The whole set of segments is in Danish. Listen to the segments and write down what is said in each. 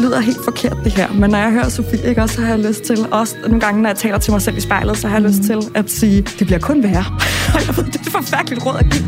det lyder helt forkert det her, men når jeg hører Sofie, ikke, også, så har jeg lyst til, også nogle gange, når jeg taler til mig selv i spejlet, så har jeg lyst til at sige, det bliver kun værre. Og jeg ved, det er forfærdeligt råd at give.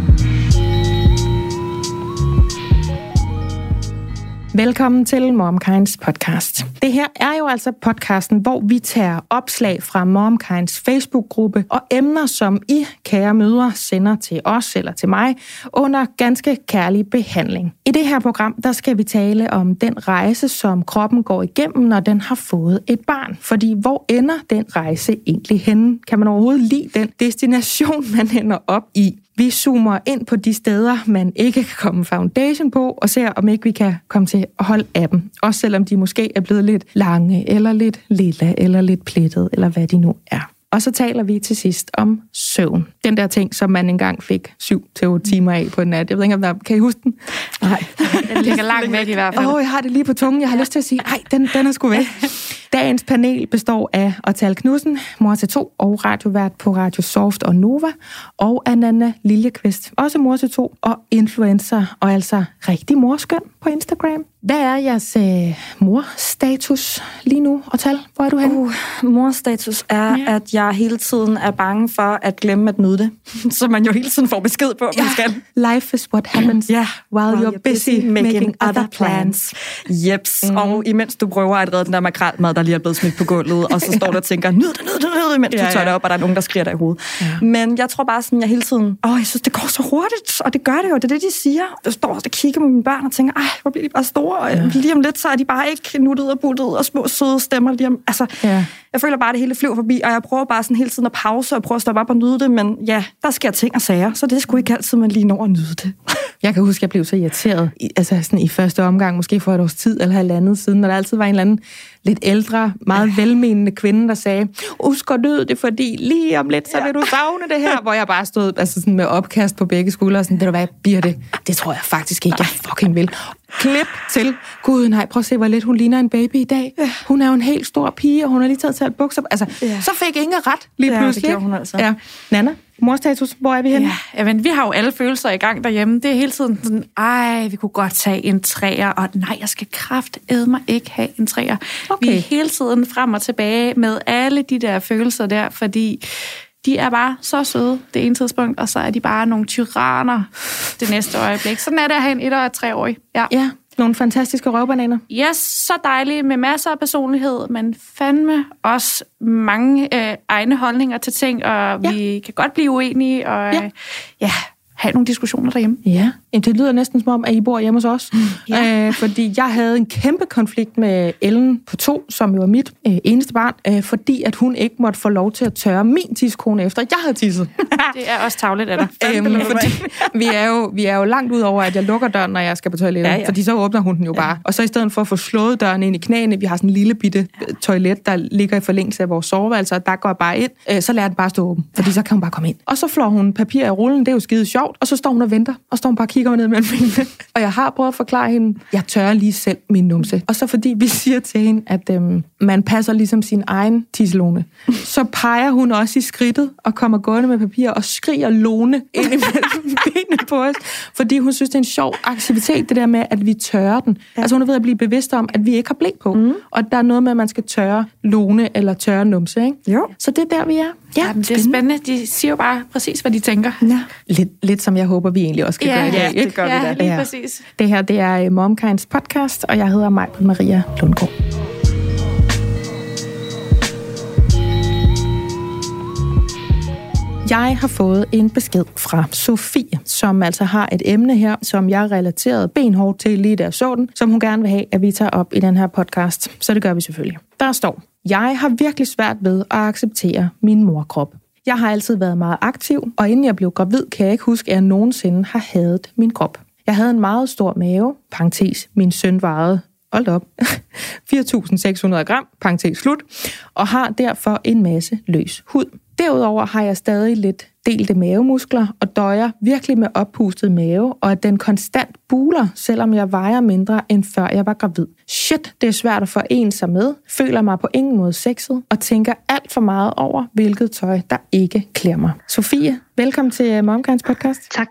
Velkommen til MomKinds podcast. Det her er jo altså podcasten, hvor vi tager opslag fra MomKinds Facebook-gruppe og emner, som I, kære mødre, sender til os eller til mig under ganske kærlig behandling. I det her program, der skal vi tale om den rejse, som kroppen går igennem, når den har fået et barn. Fordi hvor ender den rejse egentlig henne? Kan man overhovedet lide den destination, man ender op i? Vi zoomer ind på de steder, man ikke kan komme foundation på, og ser, om ikke vi kan komme til at holde af dem. Også selvom de måske er blevet lidt lange, eller lidt lilla, eller lidt plettet, eller hvad de nu er. Og så taler vi til sidst om søvn. Den der ting, som man engang fik 7-8 timer af på en nat. Jeg ved ikke, om der... Kan I huske den? Nej. Den ligger langt væk i hvert fald. Åh, oh, jeg har det lige på tungen. Jeg har lyst til at sige, nej, den, den er sgu væk. Dagens panel består af Otal Knudsen, mor til to og radiovært på Radio Soft og Nova, og Ananda Liljekvist, også mor til to og influencer, og altså rigtig morskøn på Instagram. Hvad er jeres øh, morstatus lige nu, Otal? Hvor er du henne? Uh, morstatus er, ja. at jeg hele tiden er bange for at glemme at nyde det. Så man jo hele tiden får besked på, man ja. skal. Life is what happens yeah. while, while you're busy, busy making, making other plans. Jeps. Mm. Og imens du prøver at redde den der makrelmad, der lige er blevet smidt på gulvet, og så står du og tænker, nyd det, nyd det, nyd det, imens ja, du tør det op, og der er nogen, der skriger dig i hovedet. Ja. Men jeg tror bare sådan, jeg hele tiden, åh, jeg synes, det går så hurtigt, og det gør det jo, det er det, de siger. Jeg står og kigger på mine børn og tænker, ej, hvor bliver de bare store, og ja. lige om lidt, så er de bare ikke nuttet og buttet og små søde stemmer lige om, altså, ja. jeg føler bare, at det hele flyver forbi, og jeg prøver bare sådan hele tiden at pause og prøve at stoppe op og nyde det, men ja, der sker ting og sager, så det er sgu ikke altid, man lige når at nyde det. Jeg kan huske, at jeg blev så irriteret, altså sådan i første omgang, måske for et års tid eller halvandet siden, når der altid var en eller anden lidt ældre, meget velmenende kvinde, der sagde, husk at død det, fordi lige om lidt, så vil du savne det her, hvor jeg bare stod altså sådan med opkast på begge skuldre, og sådan, det du hvad, bliver det? Det tror jeg faktisk ikke, jeg fucking vil. Klip til, gud nej, prøv at se, hvor lidt hun ligner en baby i dag. Hun er jo en helt stor pige, og hun har lige taget til bukser. Altså, ja. så fik Inge ret lige pludselig. Ja, det hun altså. Ja. Nana? Morstatus? Hvor er vi henne? Ja, men vi har jo alle følelser i gang derhjemme. Det er hele tiden sådan, ej, vi kunne godt tage en træer, og nej, jeg skal kraft mig ikke have en træer. Okay. Vi er hele tiden frem og tilbage med alle de der følelser der, fordi de er bare så søde det ene tidspunkt, og så er de bare nogle tyranner det næste øjeblik. Sådan er det at have en et- og treårig. Ja. ja, nogle fantastiske røvbananer. Yes, så dejlige med masser af personlighed, men fandme også mange øh, egne holdninger til ting, og ja. vi kan godt blive uenige, og ja, øh, ja have nogle diskussioner derhjemme. Ja, det lyder næsten som om, at I bor hjemme hos os. Ja. Øh, fordi jeg havde en kæmpe konflikt med Ellen på to, som jo er mit øh, eneste barn, øh, fordi at hun ikke måtte få lov til at tørre min tidskone efter, jeg havde tisset. det er også tavligt af dig. øhm, fordi vi er, jo, vi er jo langt ud over, at jeg lukker døren, når jeg skal på toilettet. Ja, ja. Fordi så åbner hun den jo bare. Ja. Og så i stedet for at få slået døren ind i knæene, vi har sådan en lille bitte ja. toilet, der ligger i forlængelse af vores soveværelse, og der går bare ind, øh, så lader den bare stå åben, fordi så kan hun bare komme ind. Og så flår hun papir i rullen, det er jo skide sjovt, og så står hun og venter, og står hun bare og kigger ned mellem fingrene. Og jeg har prøvet at forklare hende, jeg tør lige selv min numse. Og så fordi vi siger til hende, at øhm, man passer ligesom sin egen tisselone, så peger hun også i skridtet og kommer gående med papir og skriger lone ind imellem benene på os, fordi hun synes, det er en sjov aktivitet, det der med, at vi tørrer den. Ja. Altså hun er ved at blive bevidst om, at vi ikke har blik på. Mm. Og der er noget med, at man skal tørre lone eller tørre numse. Ikke? Jo. Så det er der, vi er. Ja, Jamen, det er spændende. De siger jo bare præcis, hvad de tænker. Ja. Lidt, lidt som jeg håber, vi egentlig også kan ja, gøre i dag. Ja, det gør ja, vi da. lige ja. præcis. Det her, det er øh, MomKinds podcast, og jeg hedder Maj Maria Lundgaard. Jeg har fået en besked fra Sofie, som altså har et emne her, som jeg relaterede benhårdt til lige der så den, som hun gerne vil have, at vi tager op i den her podcast. Så det gør vi selvfølgelig. Der står, jeg har virkelig svært ved at acceptere min morkrop. Jeg har altid været meget aktiv, og inden jeg blev gravid, kan jeg ikke huske, at jeg nogensinde har hadet min krop. Jeg havde en meget stor mave, parentes, min søn vejede, hold op, 4.600 gram, parentes slut, og har derfor en masse løs hud. Derudover har jeg stadig lidt delte mavemuskler og døjer virkelig med oppustet mave, og at den konstant buler, selvom jeg vejer mindre end før jeg var gravid. Shit, det er svært at få en sig med, føler mig på ingen måde sexet, og tænker alt for meget over, hvilket tøj, der ikke klæder mig. Sofie, velkommen til MomKinds podcast. Tak.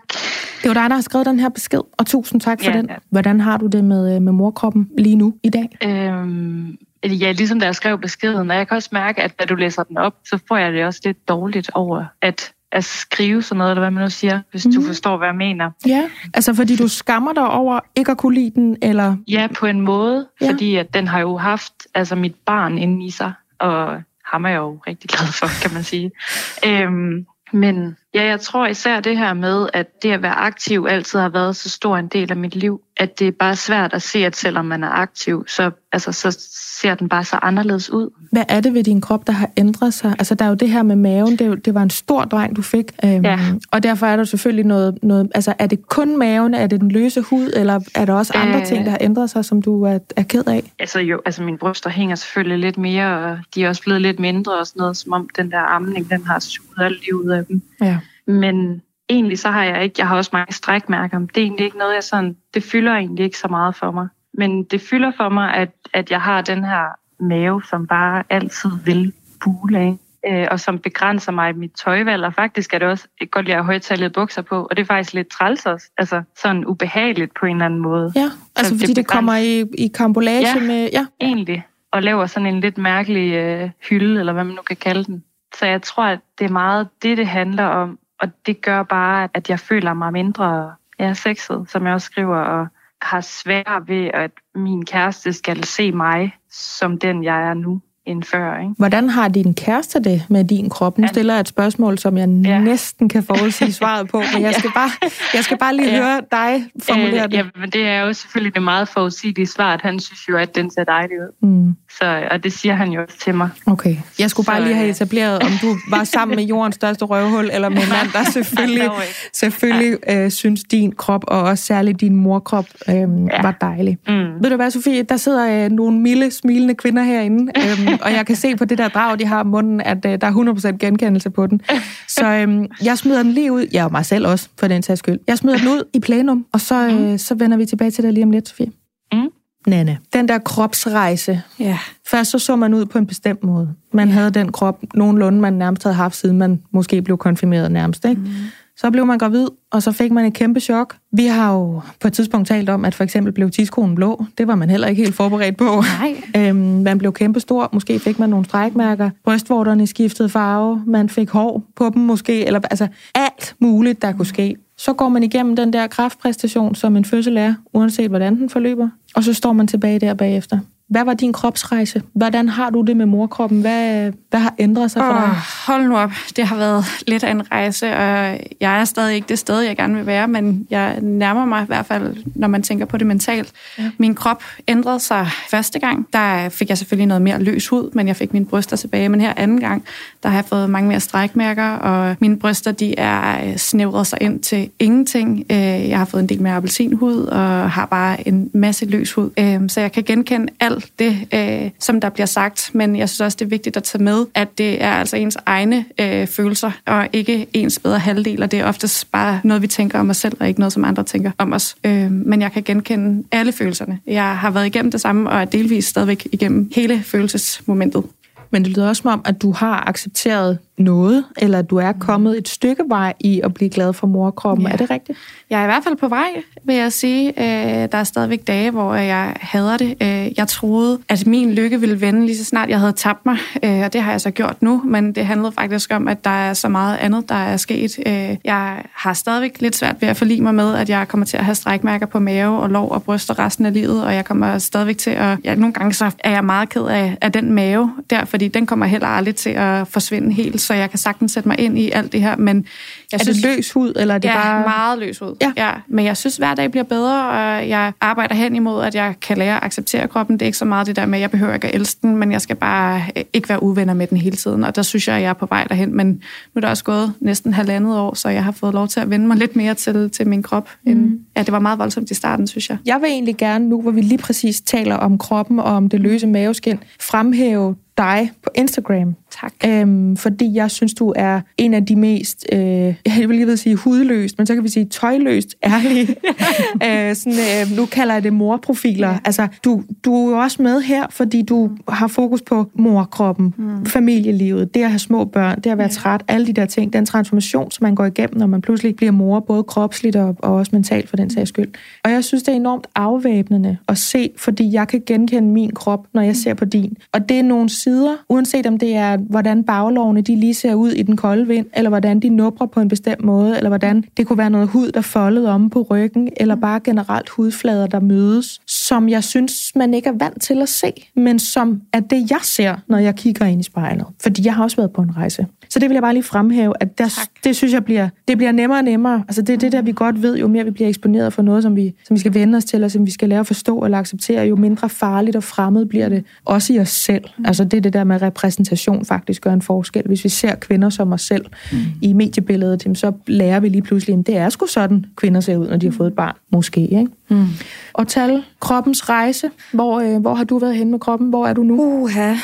Det var dig, der har skrevet den her besked, og tusind tak for ja, den. Hvordan har du det med, med morkroppen lige nu i dag? Øh, Øhm, ja, ligesom da jeg skrev beskeden, og jeg kan også mærke, at da du læser den op, så får jeg det også lidt dårligt over, at at skrive sådan noget, eller hvad man nu siger, hvis mm. du mhm. forstår, hvad jeg mener. Ja, altså fordi du skammer dig over ikke at kunne lide den, eller? Ja, på en måde, ja. fordi at den har jo haft altså mit barn inde i sig, og ham er jeg jo rigtig glad for, kan man sige. Øhm, men ja, jeg tror især det her med, at det at være aktiv altid har været så stor en del af mit liv, at det er bare svært at se, at selvom man er aktiv, så, altså, så ser den bare så anderledes ud. Hvad er det ved din krop, der har ændret sig? Altså, der er jo det her med maven, det, det var en stor dreng, du fik. Øhm, ja. Og derfor er der selvfølgelig noget, noget... Altså, er det kun maven? Er det den løse hud? Eller er der også andre øh, ting, der har ændret sig, som du er, er ked af? Altså, jo, altså, mine bryster hænger selvfølgelig lidt mere, og de er også blevet lidt mindre og sådan noget, som om den der amning, den har suget alt ud af dem. Ja. Men egentlig så har jeg ikke, jeg har også mange strækmærker, det er egentlig ikke noget, jeg sådan, det fylder egentlig ikke så meget for mig. Men det fylder for mig, at, at jeg har den her mave, som bare altid vil bule af, øh, og som begrænser mig i mit tøjvalg, og faktisk er det også et godt, jeg har højtallede bukser på, og det er faktisk lidt træls også, altså sådan ubehageligt på en eller anden måde. Ja, altså fordi det, det kommer i, i kambolage ja, med... Ja, egentlig, og laver sådan en lidt mærkelig øh, hylde, eller hvad man nu kan kalde den. Så jeg tror, at det er meget det, det handler om, og det gør bare, at jeg føler mig mindre ja, sexet, som jeg også skriver, og har svært ved, at min kæreste skal se mig som den, jeg er nu end før. Ikke? Hvordan har din kæreste det med din krop? Nu stiller jeg et spørgsmål, som jeg ja. næsten kan forudsige svaret på, men jeg skal bare, jeg skal bare lige ja. høre dig formulere det. Ja, men det er jo selvfølgelig det meget forudsigelige svar, at han synes jo, at den ser dejlig ud. Mm. Så, og det siger han jo også til mig. Okay. Jeg skulle bare så, lige have etableret, om du var sammen med jordens største røvhul, eller med en mand, der selvfølgelig, selvfølgelig øh, synes, din krop, og også særligt din morkrop, øh, ja. var dejlig. Mm. Ved du hvad, Sofie? Der sidder øh, nogle milde, smilende kvinder herinde, øh, og jeg kan se på det der drag, de har om munden, at øh, der er 100% genkendelse på den. Så øh, jeg smider den lige ud. Jeg og mig selv også, for den sags skyld. Jeg smider den ud i plenum, og så, øh, mm. så vender vi tilbage til det lige om lidt, Sofie. Mm. Nanne, den der kropsrejse. Ja. Først så så man ud på en bestemt måde. Man ja. havde den krop nogenlunde, man nærmest havde haft, siden man måske blev konfirmeret nærmest. Ikke? Mm. Så blev man gravid, og så fik man et kæmpe chok. Vi har jo på et tidspunkt talt om, at for eksempel blev tidskonen blå. Det var man heller ikke helt forberedt på. Nej. øhm, man blev kæmpe stor. Måske fik man nogle strækmærker. Brystvorterne skiftede farve. Man fik hår på dem måske. Eller altså alt muligt, der kunne ske. Så går man igennem den der kraftpræstation, som en fødsel er, uanset hvordan den forløber. Og så står man tilbage der bagefter. Hvad var din kropsrejse? Hvordan har du det med morkroppen? Hvad, hvad har ændret sig for oh, dig? Hold nu op. Det har været lidt af en rejse, og jeg er stadig ikke det sted, jeg gerne vil være, men jeg nærmer mig i hvert fald, når man tænker på det mentalt. Ja. Min krop ændrede sig første gang. Der fik jeg selvfølgelig noget mere løs hud, men jeg fik mine bryster tilbage. Men her anden gang, der har jeg fået mange mere strækmærker, og mine bryster, de er snævret sig ind til ingenting. Øh, jeg har fået en del mere appelsinhud, og har bare en masse løs hud. Øh, så jeg kan genkende alt det, øh, som der bliver sagt, men jeg synes også, det er vigtigt at tage med, at det er altså ens egne øh, følelser, og ikke ens bedre halvdel, og det er oftest bare noget, vi tænker om os selv, og ikke noget, som andre tænker om os. Øh, men jeg kan genkende alle følelserne. Jeg har været igennem det samme, og er delvis stadigvæk igennem hele følelsesmomentet. Men det lyder også som om, at du har accepteret noget, eller du er kommet et stykke vej i at blive glad for morkroppen. Ja. Er det rigtigt? Jeg er i hvert fald på vej, vil jeg sige. Øh, der er stadigvæk dage, hvor jeg hader det. Øh, jeg troede, at min lykke ville vende lige så snart jeg havde tabt mig, øh, og det har jeg så gjort nu, men det handlede faktisk om, at der er så meget andet, der er sket. Jeg har stadigvæk lidt svært ved at forlige mig med, at jeg kommer til at have strækmærker på mave og lov og bryster resten af livet, og jeg kommer stadigvæk til at... Ja, nogle gange så er jeg meget ked af, af den mave der, fordi den kommer heller aldrig til at forsvinde helt, så jeg kan sagtens sætte mig ind i alt det her, men jeg er synes, det løs hud, eller er det ja, bare... meget løs hud. Ja. ja. Men jeg synes, hver dag bliver bedre, og jeg arbejder hen imod, at jeg kan lære at acceptere kroppen. Det er ikke så meget det der med, at jeg behøver ikke at elske den, men jeg skal bare øh, ikke være uvenner med den hele tiden. Og der synes jeg, at jeg er på vej derhen. Men nu er det også gået næsten halvandet år, så jeg har fået lov til at vende mig lidt mere til, til min krop. Mm. End, ja, det var meget voldsomt i starten, synes jeg. Jeg vil egentlig gerne, nu hvor vi lige præcis taler om kroppen og om det løse maveskin, fremhæve dig på Instagram. Tak. Øhm, fordi jeg synes, du er en af de mest, øh, jeg vil lige sige hudløst, men så kan vi sige tøjløst ærlige. øh, sådan, øh, nu kalder jeg det morprofiler. Ja. Altså, du, du er jo også med her, fordi du har fokus på morkroppen, mm. familielivet, det at have små børn, det at være ja. træt, alle de der ting, den transformation, som man går igennem, når man pludselig bliver mor, både kropsligt og, og også mentalt for den sags skyld. Og jeg synes, det er enormt afvæbnende at se, fordi jeg kan genkende min krop, når jeg ser på din. Og det er nogle sider, uanset om det er, hvordan baglovene de lige ser ud i den kolde vind, eller hvordan de nubrer på en bestemt måde, eller hvordan det kunne være noget hud, der foldede om på ryggen, eller bare generelt hudflader, der mødes, som jeg synes, man ikke er vant til at se, men som er det, jeg ser, når jeg kigger ind i spejlet. Fordi jeg har også været på en rejse. Så det vil jeg bare lige fremhæve, at der, det synes jeg bliver, det bliver nemmere og nemmere. Altså det er det der, vi godt ved, jo mere vi bliver eksponeret for noget, som vi, som vi skal vende os til, og som vi skal lære at forstå eller acceptere, jo mindre farligt og fremmed bliver det, også i os selv. Mm. Altså det er det der med repræsentation faktisk gør en forskel. Hvis vi ser kvinder som os selv mm. i mediebilledet, så lærer vi lige pludselig, at det er sgu sådan, kvinder ser ud, når de har fået et barn. Måske, ikke? Mm. Og tal kroppens rejse. Hvor, øh, hvor har du været hen med kroppen? Hvor er du nu? Uha.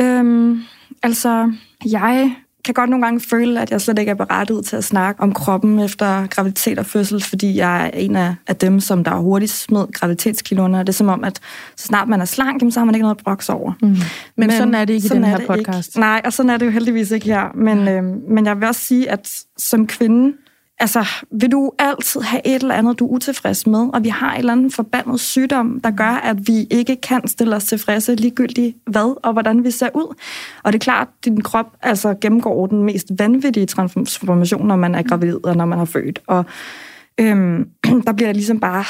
Øhm, altså, jeg kan godt nogle gange føle, at jeg slet ikke er berettiget til at snakke om kroppen efter graviditet og fødsel, fordi jeg er en af, dem, som der er hurtigst smed graviditetskiloerne. Det er som om, at så snart man er slank, så har man ikke noget at brokse over. Mm. Men, men sådan er det ikke i den her podcast. Ikke. Nej, og sådan er det jo heldigvis ikke her. Men, øh, men jeg vil også sige, at som kvinde, Altså, vil du altid have et eller andet, du er utilfreds med, og vi har en eller anden forbandet sygdom, der gør, at vi ikke kan stille os tilfredse ligegyldigt hvad og hvordan vi ser ud. Og det er klart, at din krop altså, gennemgår den mest vanvittige transformation, når man er gravid og når man har født. Og øhm, der bliver det ligesom bare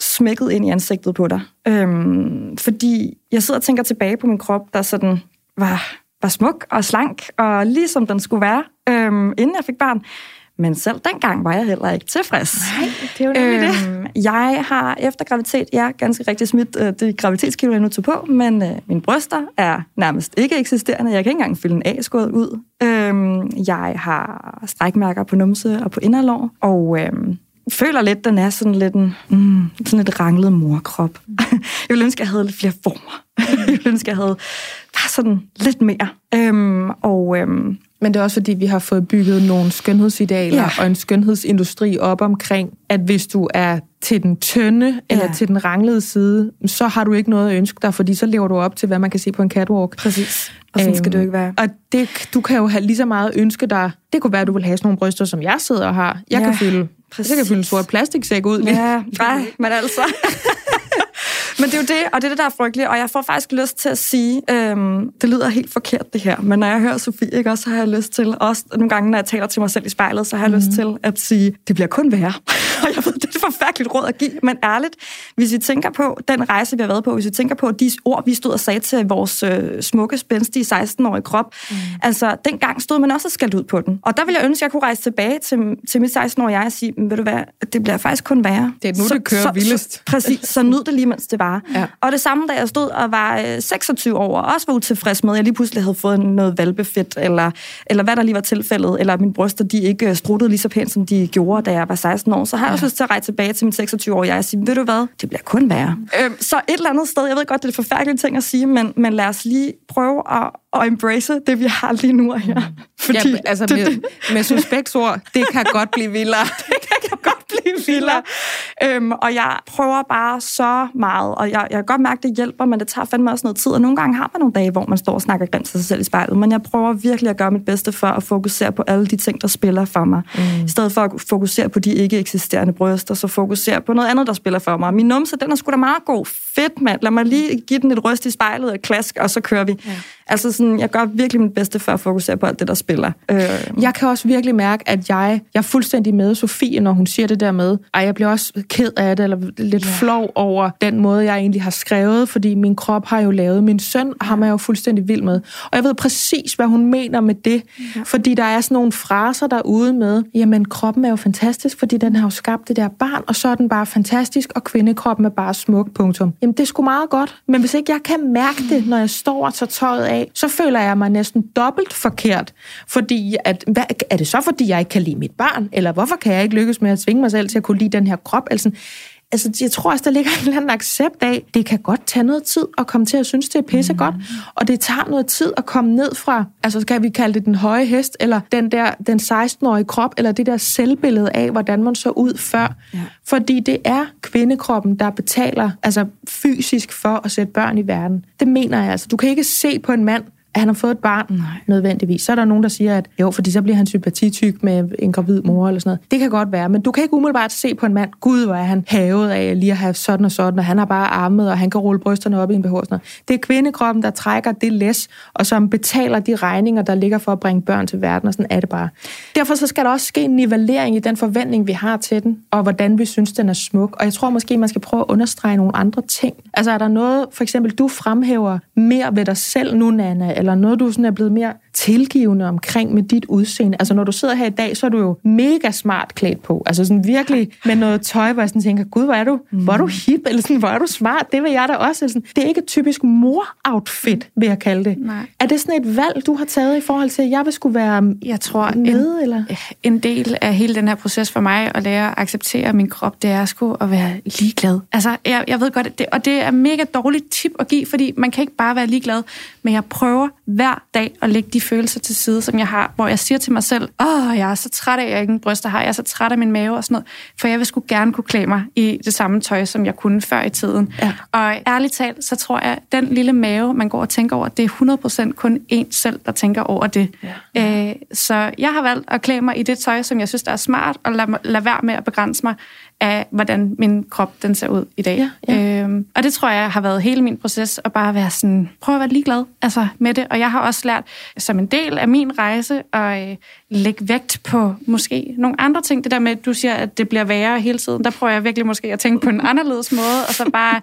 smækket ind i ansigtet på dig. Øhm, fordi jeg sidder og tænker tilbage på min krop, der sådan var, var smuk og slank, og ligesom den skulle være, øhm, inden jeg fik barn. Men selv dengang var jeg heller ikke tilfreds. Nej, det er jo øhm, det. Jeg har efter graviditet, ja, ganske rigtig smidt øh, det graviditetskilo, jeg nu tog på, men øh, mine bryster er nærmest ikke eksisterende. Jeg kan ikke engang fylde en A-skåd ud. Øhm, jeg har strækmærker på numse og på inderlår, og øhm, føler lidt, den er sådan lidt en mm, sådan et ranglet morkrop. jeg ville ønske, jeg havde lidt flere former. jeg ville ønske, jeg havde bare sådan lidt mere. Øhm, og øhm, men det er også fordi, vi har fået bygget nogle skønhedsidealer ja. og en skønhedsindustri op omkring, at hvis du er til den tynde ja. eller til den ranglede side, så har du ikke noget at ønske dig, fordi så lever du op til, hvad man kan se på en catwalk. Præcis. Og sådan skal det jo ikke være. Og det, du kan jo have lige så meget ønske dig. Det kunne være, at du vil have sådan nogle bryster, som jeg sidder og har. Jeg ja. kan fylde Præcis. Jeg kan fylde en sort plastiksæk ud. Ja, nej, men altså. Men det er jo det, og det er det, der er frygteligt. Og jeg får faktisk lyst til at sige, øhm, det lyder helt forkert det her, men når jeg hører Sofie, ikke, også, så har jeg lyst til, også nogle gange, når jeg taler til mig selv i spejlet, så har jeg mm. lyst mhm. til at sige, det bliver kun værre. og jeg ved, det er et forfærdeligt råd at give, men ærligt, hvis I tænker på den rejse, vi har været på, hvis I tænker på de ord, vi stod og sagde til vores øh, smukke, spændstige 16-årige krop, mm. altså dengang stod man også og skældt ud på den. Og der vil jeg ønske, at jeg kunne rejse tilbage til, til mit 16-årige jeg og sige, ved du hvad, det bliver faktisk kun værre. Det er nu, så, det kører så, vildest. Så, præcis, så nyd det lige, mens det var. Ja. Og det samme, da jeg stod og var 26 øh, år, og også var utilfreds med, at jeg lige pludselig havde fået noget valbefedt, eller, eller hvad der lige var tilfældet, eller mine bryster, de ikke struttede lige så pænt, som de gjorde, da jeg var 16 år. Så har jeg ja. også lyst til at rejse tilbage til min 26 år, jeg og sige, ved du hvad, det bliver kun værre. Øhm, så et eller andet sted, jeg ved godt, det er det forfærdelige ting at sige, men, men lad os lige prøve at, at embrace det, vi har lige nu og her. Mm. Fordi ja, altså det, med, med suspektsord, det kan godt blive vildere. det kan godt blive vildere. Øhm, og jeg prøver bare så meget, og jeg, jeg kan godt mærke, det hjælper, men det tager fandme også noget tid. Og nogle gange har man nogle dage, hvor man står og snakker grimt til sig selv i spejlet, men jeg prøver virkelig at gøre mit bedste for at fokusere på alle de ting, der spiller for mig. Mm. I stedet for at fokusere på de ikke eksisterende bryster, så fokusere på noget andet, der spiller for mig. Min numse, den er sgu da meget god. Fedt, mand. Lad mig lige give den et ryst i spejlet og klask, og så kører vi. Ja. Altså sådan, jeg gør virkelig mit bedste for at fokusere på alt det, der spiller. Øh. Jeg kan også virkelig mærke, at jeg, jeg er fuldstændig med Sofie, når hun siger det der med, at jeg bliver også ked af det, eller lidt yeah. flov over den måde, jeg egentlig har skrevet, fordi min krop har jo lavet min søn, og ham er jeg jo fuldstændig vild med. Og jeg ved præcis, hvad hun mener med det, yeah. fordi der er sådan nogle fraser derude med, jamen kroppen er jo fantastisk, fordi den har jo skabt det der barn, og så er den bare fantastisk, og kvindekroppen er bare smuk, punktum. Jamen det er sgu meget godt, men hvis ikke jeg kan mærke det, når jeg står og tager tøjet af, af, så føler jeg mig næsten dobbelt forkert. Fordi, at, hvad, er det så, fordi jeg ikke kan lide mit barn? Eller hvorfor kan jeg ikke lykkes med at svinge mig selv til at kunne lide den her krop? Altså, altså, jeg tror også, der ligger en eller anden accept af, det kan godt tage noget tid at komme til at synes, det er pisse godt, mm. og det tager noget tid at komme ned fra, altså kan vi kalde det den høje hest, eller den der, den 16-årige krop, eller det der selvbillede af, hvordan man så ud før. Ja. Fordi det er kvindekroppen, der betaler altså fysisk for at sætte børn i verden. Det mener jeg altså. Du kan ikke se på en mand, at han har fået et barn, Nej. nødvendigvis. Så er der nogen, der siger, at jo, fordi så bliver han sympatityk med en gravid mor eller sådan noget. Det kan godt være, men du kan ikke umiddelbart se på en mand, gud, hvor er han havet af lige at have sådan og sådan, og han har bare armet, og han kan rulle brysterne op i en behov. Sådan Det er kvindekroppen, der trækker det læs, og som betaler de regninger, der ligger for at bringe børn til verden, og sådan er det bare. Derfor så skal der også ske en nivellering i den forventning, vi har til den, og hvordan vi synes, den er smuk. Og jeg tror måske, man skal prøve at understrege nogle andre ting. Altså er der noget, for eksempel, du fremhæver mere ved dig selv nu, Nana, eller noget, du sådan er blevet mere tilgivende omkring med dit udseende? Altså, når du sidder her i dag, så er du jo mega smart klædt på. Altså sådan virkelig med noget tøj, hvor jeg sådan tænker, gud, hvor er du, mm. hvor er du hip, eller sådan, hvor er du smart? Det vil jeg da også. Eller sådan. Det er ikke et typisk mor-outfit, vil jeg kalde det. Nej. Er det sådan et valg, du har taget i forhold til, at jeg vil skulle være jeg tror, med? En, eller? en del af hele den her proces for mig, at lære at acceptere min krop, det er sgu at være ligeglad. Altså, jeg, jeg ved godt, det, og det er mega dårligt tip at give, fordi man kan ikke bare være ligeglad, men jeg prøver hver dag at lægge de følelser til side, som jeg har, hvor jeg siger til mig selv, åh, jeg er så træt af, at jeg ikke bryster har, jeg er så træt af min mave og sådan noget, for jeg vil sgu gerne kunne klæde mig i det samme tøj, som jeg kunne før i tiden. Ja. Og ærligt talt, så tror jeg, at den lille mave, man går og tænker over, det er 100% kun en selv, der tænker over det. Ja. Øh, så jeg har valgt at klæde mig i det tøj, som jeg synes, der er smart, og lade, lade være med at begrænse mig af, hvordan min krop den ser ud i dag. Ja, ja. Øhm, og det tror jeg har været hele min proces, at bare være sådan, prøv at være ligeglad altså, med det. Og jeg har også lært, som en del af min rejse, at øh, lægge vægt på måske nogle andre ting. Det der med, at du siger, at det bliver værre hele tiden, der prøver jeg virkelig måske at tænke på en anderledes måde, og så bare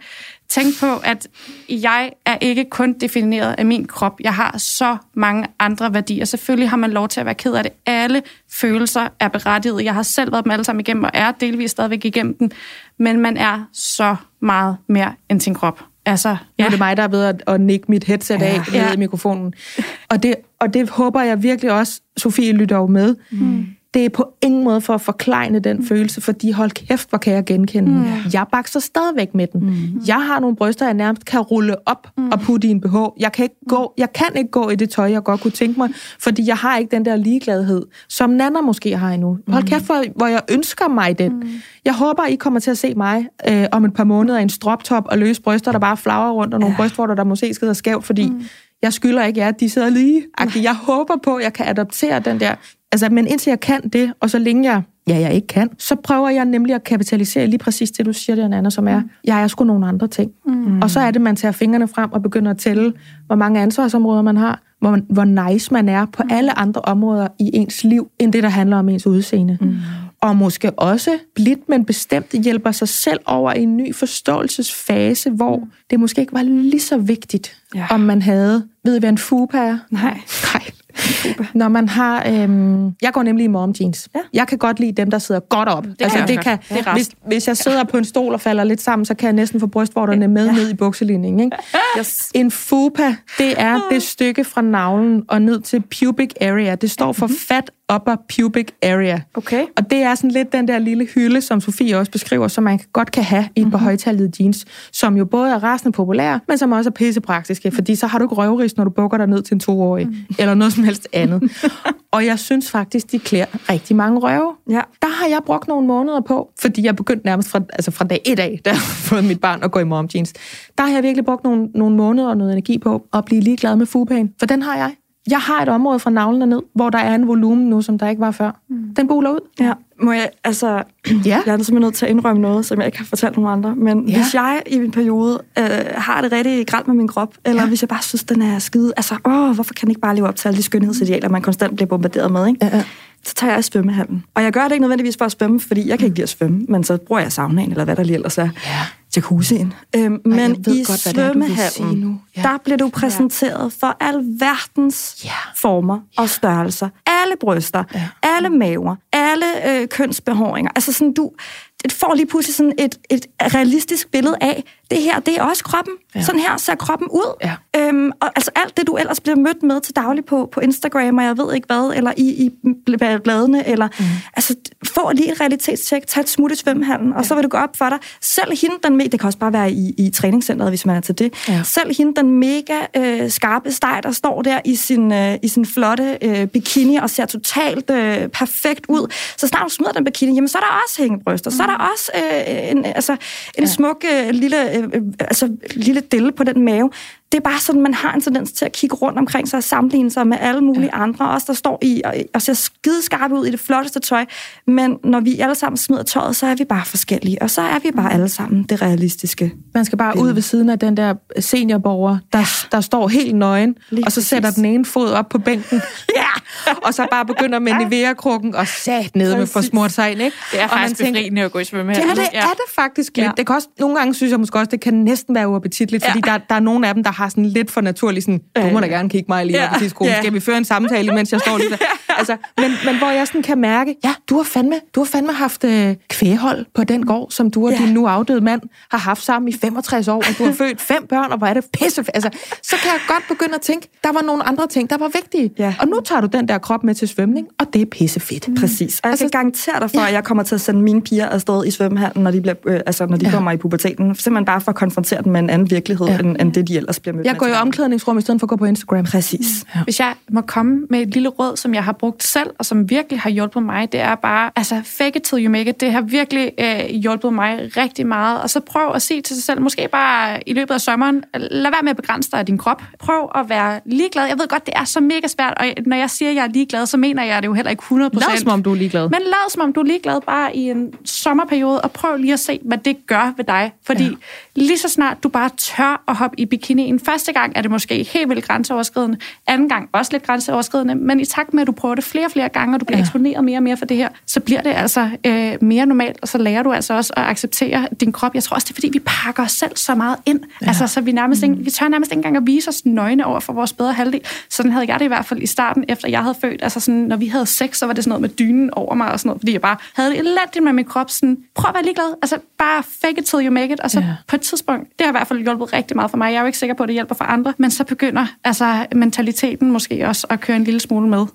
tænk på, at jeg er ikke kun defineret af min krop. Jeg har så mange andre værdier. Selvfølgelig har man lov til at være ked af det. Alle følelser er berettiget. Jeg har selv været dem alle sammen igennem, og er delvis stadigvæk igennem den. Men man er så meget mere end sin krop. Altså, ja. Nu er det mig, der er ved at, at nikke mit headset ja. af ja. i mikrofonen. Og det, og det håber jeg virkelig også, Sofie lytter jo med. Mm det er på ingen måde for at forklejne den mm. følelse, fordi hold kæft, hvor kan jeg genkende mm. Jeg bakser stadigvæk med den. Mm. Jeg har nogle bryster, jeg nærmest kan rulle op mm. og putte i en BH. Jeg kan, ikke gå, jeg kan ikke gå i det tøj, jeg godt kunne tænke mig, fordi jeg har ikke den der ligegladhed, som Nana måske har endnu. Hold mm. kæft, hvor, hvor jeg ønsker mig den. Mm. Jeg håber, I kommer til at se mig øh, om et par måneder i en stroptop og løse bryster, der bare flagrer rundt, og nogle ja. brystvorter, der måske skider skævt, fordi mm jeg skylder ikke jer, at de sidder lige. Jeg håber på, at jeg kan adoptere den der Altså, men indtil jeg kan det, og så længe jeg, ja, jeg ikke kan, så prøver jeg nemlig at kapitalisere lige præcis det, du siger, det Anna, som er, mm. jeg er sgu nogle andre ting. Mm. Og så er det, man tager fingrene frem og begynder at tælle, hvor mange ansvarsområder man har, hvor, hvor nice man er på mm. alle andre områder i ens liv, end det, der handler om ens udseende. Mm. Og måske også blidt, men bestemt hjælper sig selv over i en ny forståelsesfase, hvor mm. det måske ikke var lige så vigtigt, ja. om man havde, ved I hvad en fupa er? Nej. Når man har... Øhm, jeg går nemlig i mom jeans. Ja. Jeg kan godt lide dem, der sidder godt op. Det altså, det kan, det hvis, hvis jeg sidder på en stol og falder lidt sammen, så kan jeg næsten få brystvorterne med ja. ned i bukselinjen. Ikke? Yes. En fupa, det er det stykke fra navlen og ned til pubic area. Det står for mm-hmm. fat upper pubic area. Okay. Og det er sådan lidt den der lille hylde, som Sofie også beskriver, som man godt kan have i et par mm-hmm. højtalede jeans, som jo både er rasende populære, men som også er pissepraktiske, fordi så har du ikke røvris, når du bukker dig ned til en toårig, mm. eller noget som helst andet. og jeg synes faktisk, de klæder rigtig mange røve. Ja. Der har jeg brugt nogle måneder på, fordi jeg begyndte nærmest fra, altså fra dag et af, da jeg fået mit barn at gå i mom jeans. Der har jeg virkelig brugt nogle, nogle måneder og noget energi på at blive ligeglad med fugepagen, for den har jeg. Jeg har et område fra navlen og ned, hvor der er en volumen nu, som der ikke var før. Mm. Den buler ud. Ja. Må jeg, altså, ja. jeg er simpelthen nødt til at indrømme noget, som jeg ikke har fortalt nogen andre. Men ja. hvis jeg i min periode øh, har det rigtig grælt med min krop, eller ja. hvis jeg bare synes, den er skide, altså, åh, hvorfor kan den ikke bare leve op til alle de skønhedsidealer, man konstant bliver bombarderet med, ikke? Ja, ja så tager jeg svømmehallen. Og jeg gør det ikke nødvendigvis for at svømme, fordi jeg kan ikke lide at svømme, men så bruger jeg saunaen, eller hvad der lige ellers er. Ja. Jacuzzien. Øhm, men i godt, svømmehallen, nu. Ja. der bliver du præsenteret for al verdens ja. former ja. og størrelser. Alle bryster, ja. alle maver, alle øh, kønsbehåringer. Altså sådan, du, det får lige pludselig sådan et, et realistisk billede af, det her, det er også kroppen. Ja. Sådan her ser kroppen ud. Ja. Øhm, og altså alt det, du ellers bliver mødt med til daglig på, på Instagram, og jeg ved ikke hvad, eller i, i bladene, eller mm. altså få lige et realitetstjek, tag et smut i svømmehallen, og ja. så vil det gå op for dig. Selv hende, den det kan også bare være i, i træningscenteret, hvis man er til det. Ja. Selv hende, den mega øh, skarpe steg, der står der i sin, øh, i sin flotte øh, bikini og ser totalt øh, perfekt ud. Så snart du smider den bikini, jamen så er der også hængebryster, mm. så er der også øh, en, altså, en ja. smuk øh, lille, øh, altså, lille delle på den mave det er bare sådan, man har en tendens til at kigge rundt omkring sig og sammenligne sig med alle mulige ja. andre, også der står i og, og ser skide skarpe ud i det flotteste tøj. Men når vi alle sammen smider tøjet, så er vi bare forskellige, og så er vi bare alle sammen det realistiske. Man skal bare ud ved siden af den der seniorborger, der, ja. der står helt nøgen, Lige og så præcis. sætter den ene fod op på bænken, ja. Og så bare begynder med Nivea-krukken og sat ned med for smurt sig ind. Ikke? Det er faktisk tænker, befriende at gå i svømmehallen. Ja, det er det faktisk lidt. Ja. Det kan også, nogle gange synes jeg måske også, det kan næsten være uappetitligt, ja. fordi der, der er nogle af dem, der har sådan lidt for naturligt sådan, du må da gerne kigge mig lige ja. på ja. Skal vi føre en samtale, mens jeg står lige der? Altså, men, men hvor jeg sådan kan mærke, ja, du har fandme, du har fandme haft øh, kvæghold på den gård, som du og ja. din nu afdøde mand har haft sammen i 65 år, og du har født fem børn, og hvor er det pisse... Altså, så kan jeg godt begynde at tænke, der var nogle andre ting, der var vigtige. Ja. Og nu tager du den der krop med til svømning, og det er pisse fedt. Mm. Præcis. Og jeg altså, kan garantere dig for, ja. at jeg kommer til at sende mine piger afsted i svømmehallen, når de, bliver, øh, altså, når de ja. kommer i puberteten. Simpelthen bare for at konfrontere dem med en anden virkelighed, ja. end, end det, de ellers bliver mødt jeg med. Jeg går i omklædningsrum i stedet for at gå på Instagram. Præcis. Ja. Hvis jeg må komme med et lille råd, som jeg har brugt selv, og som virkelig har hjulpet mig, det er bare, altså fake it till you make it. Det har virkelig øh, hjulpet mig rigtig meget. Og så prøv at sige til sig selv, måske bare i løbet af sommeren, lad være med at begrænse dig af din krop. Prøv at være ligeglad. Jeg ved godt, det er så mega svært, og når jeg siger, at jeg er ligeglad, så mener jeg det jo heller ikke 100%. Lad som om du er ligeglad. Men lad som om du er ligeglad bare i en sommerperiode, og prøv lige at se, hvad det gør ved dig. Fordi ja. lige så snart du bare tør at hoppe i bikinien, første gang er det måske helt vildt grænseoverskridende, anden gang også lidt grænseoverskridende, men i takt med, at du prøver det flere og flere gange, og du bliver ja. eksponeret mere og mere for det her, så bliver det altså øh, mere normalt, og så lærer du altså også at acceptere din krop. Jeg tror også, det er fordi, vi pakker os selv så meget ind, ja. altså så vi nærmest mm. ikke, vi tør nærmest ikke engang at vise os nøgne over for vores bedre halvdel. Sådan havde jeg det i hvert fald i starten, efter jeg havde født. Altså sådan, når vi havde sex, så var det sådan noget med dynen over mig og sådan noget, fordi jeg bare havde det elendigt med min krop. Sådan, prøv at være ligeglad. Altså bare fake it till you make it. Og så ja. på et tidspunkt, det har i hvert fald hjulpet rigtig meget for mig. Jeg er jo ikke sikker på, at det hjælper for andre, men så begynder altså mentaliteten måske også at køre en lille smule med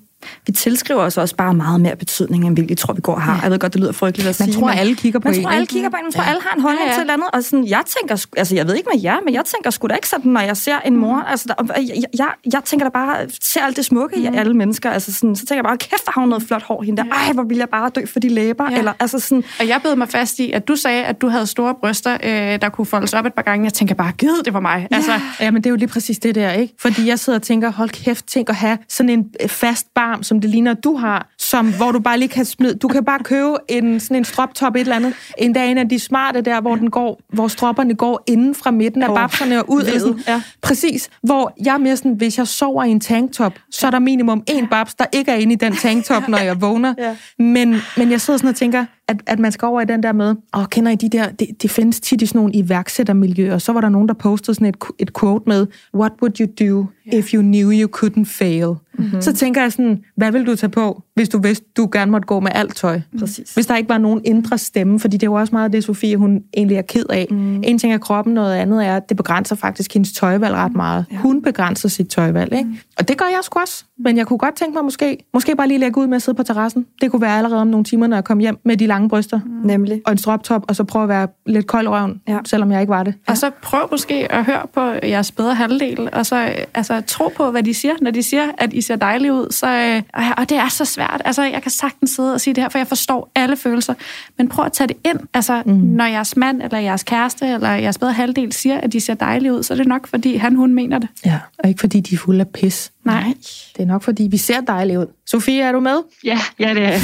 vi tilskriver os også bare meget mere betydning, end vi tror, vi går har. Ja. Jeg ved godt, det lyder frygteligt at man sige. Tror, men alle kigger på man en. tror, alle kigger på en. Man tror, ja. alle har en holdning ja, ja. til et andet. Og sådan, jeg tænker, altså jeg ved ikke med jer, men jeg tænker sgu da ikke sådan, når jeg ser en mor. Mm. Altså, der, jeg, jeg, jeg, tænker da bare, ser alt det smukke mm. i alle mennesker. Altså sådan, så tænker jeg bare, kæft, har hun noget flot hår, hende der. Ej, hvor vil jeg bare dø for de læber. Ja. Eller, altså sådan. Og jeg bed mig fast i, at du sagde, at du havde store bryster, øh, der kunne foldes op et par gange. Jeg tænker bare, gid, det var mig. Ja. Altså, ja, men det er jo lige præcis det der, ikke? Fordi jeg sidder og tænker, hold kæft, tænk at have sådan en fast barm, som det ligner, du har, som, hvor du bare lige kan smide... Du kan bare købe en, sådan en stroptop et eller andet. En dag en af de smarte der, hvor, den går, hvor stropperne går inden fra midten af oh, babserne og ud. Sådan, ja. Præcis. Hvor jeg er mere sådan, hvis jeg sover i en tanktop, så er der minimum en babs, der ikke er inde i den tanktop, når jeg vågner. ja. men, men jeg sidder sådan og tænker, at, at man skal over i den der med, og kender I de der, det, de findes tit i sådan nogle iværksættermiljøer, så var der nogen, der postede sådan et, et quote med, what would you do if you knew you couldn't fail? Mm-hmm. Så tænker jeg sådan, hvad vil du tage på, hvis du vidste, du gerne måtte gå med alt tøj? Præcis. Hvis der ikke var nogen indre stemme, fordi det er jo også meget det, Sofie, hun egentlig er ked af. Mm. En ting er kroppen, noget andet er, at det begrænser faktisk hendes tøjvalg ret meget. Ja. Hun begrænser sit tøjvalg, ikke? Mm. Og det gør jeg sgu også. Men jeg kunne godt tænke mig måske, måske bare lige lægge ud med at sidde på terrassen. Det kunne være allerede om nogle timer, når jeg kom hjem med de lange bryster. Mm. Nemlig. Og en stroptop, og så prøve at være lidt kold røven, ja. selvom jeg ikke var det. Ja. Og så prøv måske at høre på jeres bedre halvdel, og så altså, tro på, hvad de siger. Når de siger, at I ser dejlige ud, så, øh, og det er så svært. Altså, jeg kan sagtens sidde og sige det her, for jeg forstår alle følelser. Men prøv at tage det ind. Altså, mm. når jeres mand, eller jeres kæreste, eller jeres bedre halvdel siger, at de ser dejlige ud, så er det nok, fordi han, hun mener det. Ja, og ikke fordi de er fulde af pis. Nej. Det er nok, fordi vi ser dejlige ud. Sofie, er du med? Ja, ja det er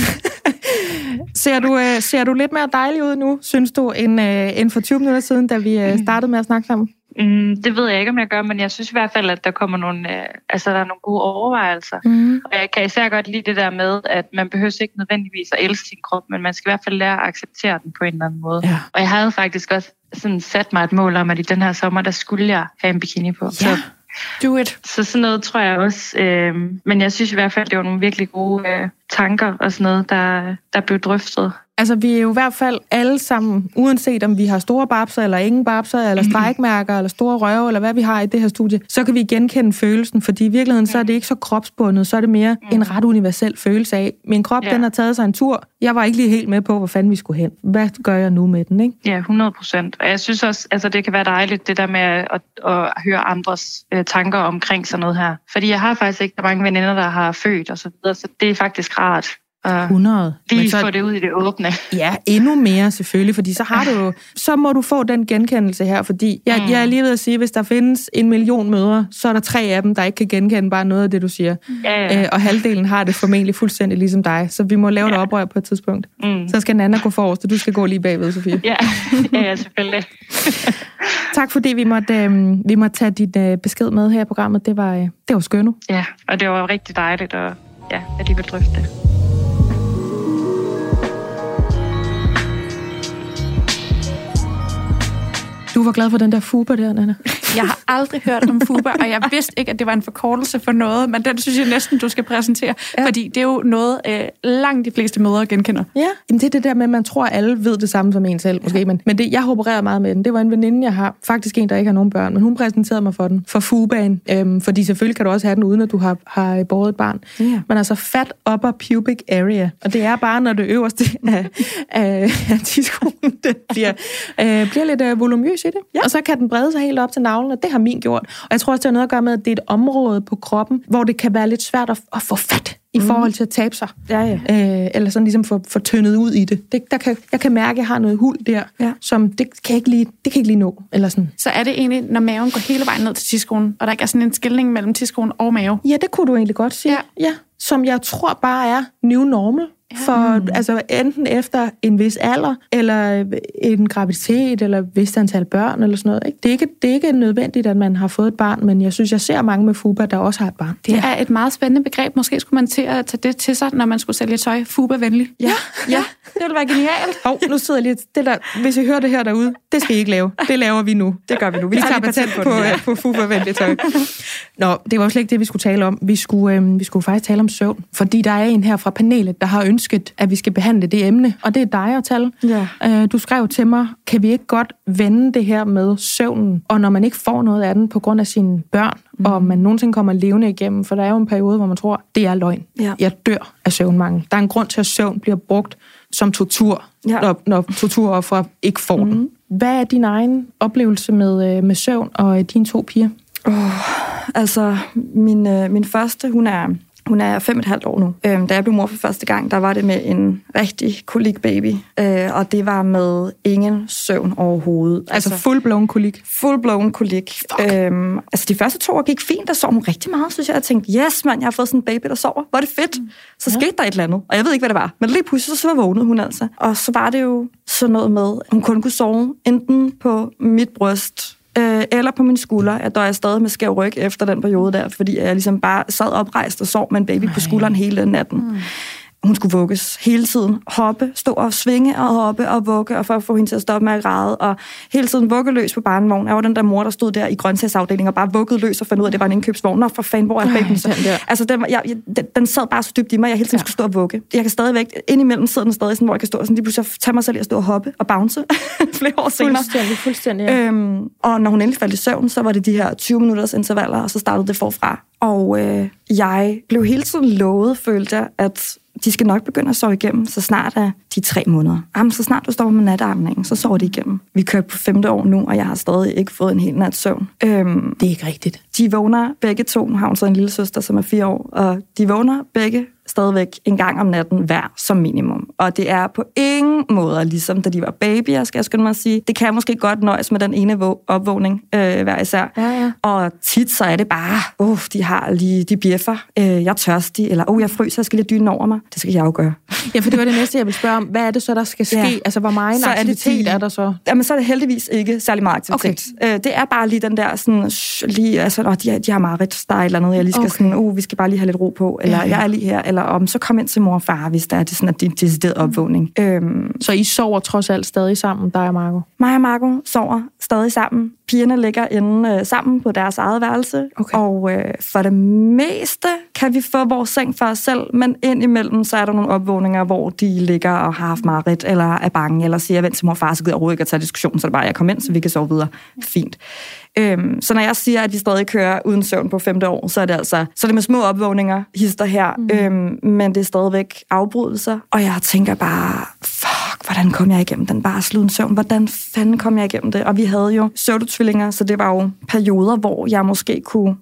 ser, du, uh, ser du lidt mere dejlig ud nu, synes du, end, uh, end for 20 minutter siden, da vi uh, startede med at snakke sammen? Mm, det ved jeg ikke, om jeg gør, men jeg synes i hvert fald, at der kommer nogle, uh, altså, der er nogle gode overvejelser. Mm. Og jeg kan især godt lide det der med, at man behøver ikke nødvendigvis at elske sin krop, men man skal i hvert fald lære at acceptere den på en eller anden måde. Ja. Og jeg havde faktisk også sådan sat mig et mål om, at i den her sommer, der skulle jeg have en bikini på. Ja. Så Do it. Så sådan noget tror jeg også. Øh, men jeg synes i hvert fald, det var nogle virkelig gode øh, tanker og sådan noget, der, der blev drøftet. Altså, vi er jo i hvert fald alle sammen, uanset om vi har store babser, eller ingen babser, eller strækmærker, eller store røve, eller hvad vi har i det her studie, så kan vi genkende følelsen, fordi i virkeligheden, så er det ikke så kropsbundet, så er det mere en ret universel følelse af, min krop, ja. den har taget sig en tur, jeg var ikke lige helt med på, hvor fanden vi skulle hen. Hvad gør jeg nu med den, ikke? Ja, 100 procent. Og jeg synes også, altså det kan være dejligt, det der med at, at, at høre andres øh, tanker omkring sådan noget her. Fordi jeg har faktisk ikke der mange veninder, der har født og så videre, så det er faktisk rart 100. Lige så, få det ud i det åbne. Ja, endnu mere selvfølgelig, fordi så har du så må du få den genkendelse her, fordi jeg, mm. jeg er lige ved at sige, hvis der findes en million mødre, så er der tre af dem, der ikke kan genkende bare noget af det, du siger. Ja, ja. Øh, og halvdelen har det formentlig fuldstændig ligesom dig, så vi må lave ja. et oprør på et tidspunkt. Mm. Så skal Nana gå forrest, og du skal gå lige bagved, Sofie. Ja, ja selvfølgelig. tak fordi vi måtte, øh, vi måtte tage dit øh, besked med her i programmet. Det var, øh, det var skønt. Ja, og det var rigtig dejligt, og ja, at I vil drøfte det. Du var glad for den der fuba der, Nana. Jeg har aldrig hørt om fuba, og jeg vidste ikke, at det var en forkortelse for noget, men den synes jeg næsten, du skal præsentere, ja. fordi det er jo noget, øh, langt de fleste mødre genkender. Ja, Jamen, det er det der med, at man tror, at alle ved det samme som en selv, måske, ja. men, men det, jeg har opereret meget med den. Det var en veninde, jeg har, faktisk en, der ikke har nogen børn, men hun præsenterede mig for den, for fubaen, øhm, fordi selvfølgelig kan du også have den, uden at du har, har båret et barn. Ja. Men altså fat upper pubic area, og det er bare, når det øverste af, af, af tidskolen, det bliver, øh, bliver lidt øh, volumøs i det. Ja. Og så kan den brede sig helt op til navlen, og det har min gjort. Og jeg tror også, det har noget at gøre med, at det er et område på kroppen, hvor det kan være lidt svært at, at få fat i mm. forhold til at tabe sig. Ja, ja. Øh, eller sådan ligesom få, få tyndet ud i det. det der kan, jeg kan mærke, at jeg har noget hul der, ja. som det kan, ikke lige, det kan ikke lige nå. Eller sådan. Så er det egentlig, når maven går hele vejen ned til tidskolen, og der ikke er sådan en skilning mellem tidskolen og mave? Ja, det kunne du egentlig godt sige. Ja. ja. Som jeg tror bare er new normal. For mm. altså, enten efter en vis alder, eller en graviditet, eller et vist antal børn, eller sådan noget. Ikke? Det, er ikke, det er ikke nødvendigt, at man har fået et barn, men jeg synes, jeg ser mange med FUBA, der også har et barn. Det er et meget spændende begreb. Måske skulle man til at tage det til sig, når man skulle sælge tøj. FUBA-venlig. Ja, ja. det ville være genialt. Hov, nu sidder jeg lige... Det der, hvis I hører det her derude, det skal I ikke lave. Det laver vi nu. Det gør vi nu. Vi, vi tager patent på, på, ja. på FUBA-venlig tøj. Nå, det var jo slet ikke det, vi skulle tale om. Vi skulle, øh, vi skulle faktisk tale om søvn, fordi der er en her fra panelet, der har ønsket, at vi skal behandle det emne, og det er dig at tale. Ja. Øh, du skrev til mig, kan vi ikke godt vende det her med søvnen, og når man ikke får noget af den på grund af sine børn, mm. og man nogensinde kommer levende igennem, for der er jo en periode, hvor man tror, det er løgn. Ja. Jeg dør af søvnmangel. Der er en grund til, at søvn bliver brugt som tortur, ja. når, når torturoffere ikke får mm. den. Hvad er din egen oplevelse med, øh, med søvn og øh, dine to piger? Oh, altså, min, øh, min første, hun er hun er fem og et halvt år nu. Øhm, da jeg blev mor for første gang, der var det med en rigtig kolik baby, øh, og det var med ingen søvn overhovedet. Altså, altså full-blown kolik? Full-blown kolik. Øhm, altså de første to år gik fint, der sov hun rigtig meget, synes jeg. Jeg tænkte, yes mand, jeg har fået sådan en baby, der sover. Hvor er det fedt. Så ja. skete der et eller andet, og jeg ved ikke, hvad det var. Men lige pludselig så vågnede hun altså. Og så var det jo sådan noget med, at hun kun kunne sove enten på mit bryst, øh, eller på min skulder, at der er stadig med skæv ryg efter den periode der, fordi jeg ligesom bare sad oprejst og sov med en baby Ej. på skulderen hele natten. Mm hun skulle vugges hele tiden. Hoppe, stå og svinge og hoppe og vugge, og for at få hende til at stoppe med at græde. Og hele tiden vugge løs på barnevognen. Jeg var den der mor, der stod der i grøntsagsafdelingen og bare vuggede løs og fandt ud af, at det var en indkøbsvogn. Nå, for fanden, hvor er babyen så? Altså, den, jeg, den, den, sad bare så dybt i mig, jeg hele tiden ja. skulle stå og vugge. Jeg kan stadigvæk, indimellem sidder den stadig sådan, hvor jeg kan stå og sådan, lige pludselig tage mig selv i at stå og hoppe og bounce flere år senere. Fuldstændig, fuldstændig. Ja. Øhm, og når hun endelig faldt i søvn, så var det de her 20 minutters intervaller, og så startede det forfra. Og øh, jeg blev hele tiden lovet, følte jeg, at de skal nok begynde at sove igennem, så snart er de tre måneder. Jamen, så snart du står med natarmningen, så sover de igennem. Vi kører på femte år nu, og jeg har stadig ikke fået en hel nat søvn. Øhm, det er ikke rigtigt. De vågner begge to. Nu har hun så en lille søster, som er fire år, og de vågner begge stadigvæk en gang om natten hver som minimum. Og det er på ingen måde ligesom da de var babyer, skal jeg skynde mig at sige. Det kan måske godt nøjes med den ene opvågning øh, hver især. Ja, ja. Og tit så er det bare, uh, de har lige, de bjeffer, øh, jeg er tørstig, eller oh, jeg fryser, jeg skal lige dyne over mig. Det skal jeg jo gøre. Ja, for det var det næste, jeg vil spørge om. Hvad er det så, der skal ske? Ja. Altså, hvor meget så aktivitet er, det er der så? Jamen, så er det heldigvis ikke særlig meget aktivitet. Okay. Øh, det er bare lige den der sådan, lige, altså, åh, de, de har meget der eller noget, jeg lige skal okay. sådan, uh, vi skal bare lige have lidt ro på, eller ja, ja. jeg er lige her, eller om, så kom ind til mor og far, hvis der er det sådan, at det er en decideret opvågning. Øhm, så I sover trods alt stadig sammen, dig og Marco? Mig og Marco sover stadig sammen. Pigerne ligger inde øh, sammen på deres eget værelse, okay. og øh, for det meste kan vi få vores seng for os selv, men indimellem så er der nogle opvågninger, hvor de ligger og har haft mareridt, eller er bange, eller siger, vent til mor og far, så gider jeg ikke at tage diskussion, så det bare, jeg kommer ind, så vi kan sove videre. Fint. Øhm, så når jeg siger, at vi stadig kører uden søvn på femte år, så er det altså så er det med små opvågninger, hister her, mm. øhm, men det er stadigvæk afbrydelser, og jeg tænker bare, hvordan kom jeg igennem den bare uden søvn? Hvordan fanden kom jeg igennem det? Og vi havde jo pseudotvillinger, så det var jo perioder, hvor jeg måske kunne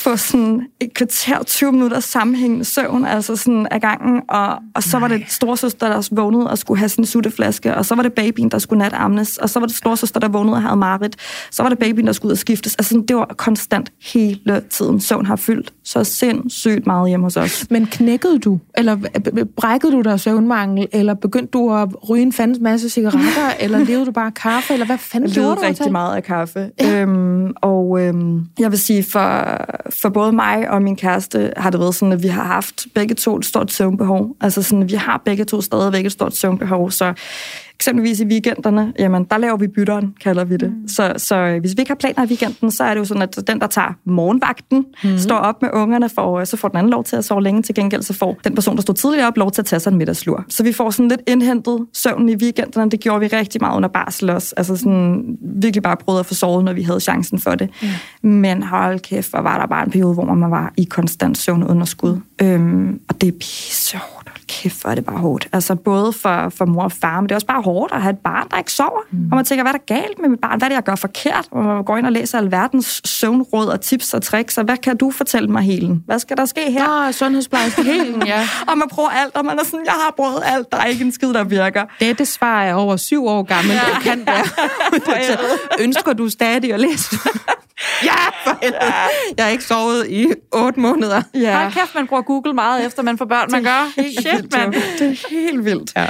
få sådan et kvarter, 20 minutter sammenhængende søvn, altså sådan af gangen, og, og så var det storsøster, der vågnede og skulle have sin sutteflaske, og så var det babyen, der skulle natamnes, og så var det storsøster, der vågnede og havde marit, så var det babyen, der skulle ud og skiftes. Altså sådan, det var konstant hele tiden. Søvn har fyldt så sindssygt meget hjemme hos os. Men knækkede du, eller brækkede du dig søvnmangel, eller begyndte du at ryge en fandens masse cigaretter, eller levede du bare kaffe, eller hvad fanden gjorde du? Jeg rigtig meget af kaffe. Ja. Øhm, og øhm, jeg vil sige, for, for både mig og min kæreste har det været sådan, at vi har haft begge to et stort søvnbehov. Altså sådan, vi har begge to stadigvæk et stort søvnbehov, så Eksempelvis i weekenderne, jamen der laver vi bytteren, kalder vi det. Mm. Så, så hvis vi ikke har planer i weekenden, så er det jo sådan, at den, der tager morgenvagten, mm. står op med ungerne, for, så får den anden lov til at sove længe. Til gengæld så får den person, der står tidligere op, lov til at tage sig en middagslur. Så vi får sådan lidt indhentet søvn i weekenderne. Det gjorde vi rigtig meget under barsel også. Altså sådan virkelig bare prøvet at få sovet, når vi havde chancen for det. Mm. Men hold kæft, hvor var der bare en periode, hvor man var i konstant søvnunderskud. Øhm, og det er pisse kæft, hvor er det bare hårdt. Altså både for, for mor og far, men det er også bare hårdt at have et barn, der ikke sover. Mm. Og man tænker, hvad er der galt med mit barn? Hvad er det, jeg gør forkert? Og man går ind og læser alverdens søvnråd og tips og tricks. Og hvad kan du fortælle mig, Helen? Hvad skal der ske her? Nå, sundhedsplejerske Helen, ja. og man prøver alt, og man er sådan, jeg har prøvet alt, der er ikke en skid, der virker. Dette svar er over syv år gammel. Ja. Det kan være. Ønsker du stadig at læse? ja, for helvede. Jeg har ikke sovet i otte måneder. Ja. Hold kæft, man bruger Google meget efter, man får børn. Man gør. Shit, mand. Det er helt vildt. Ja.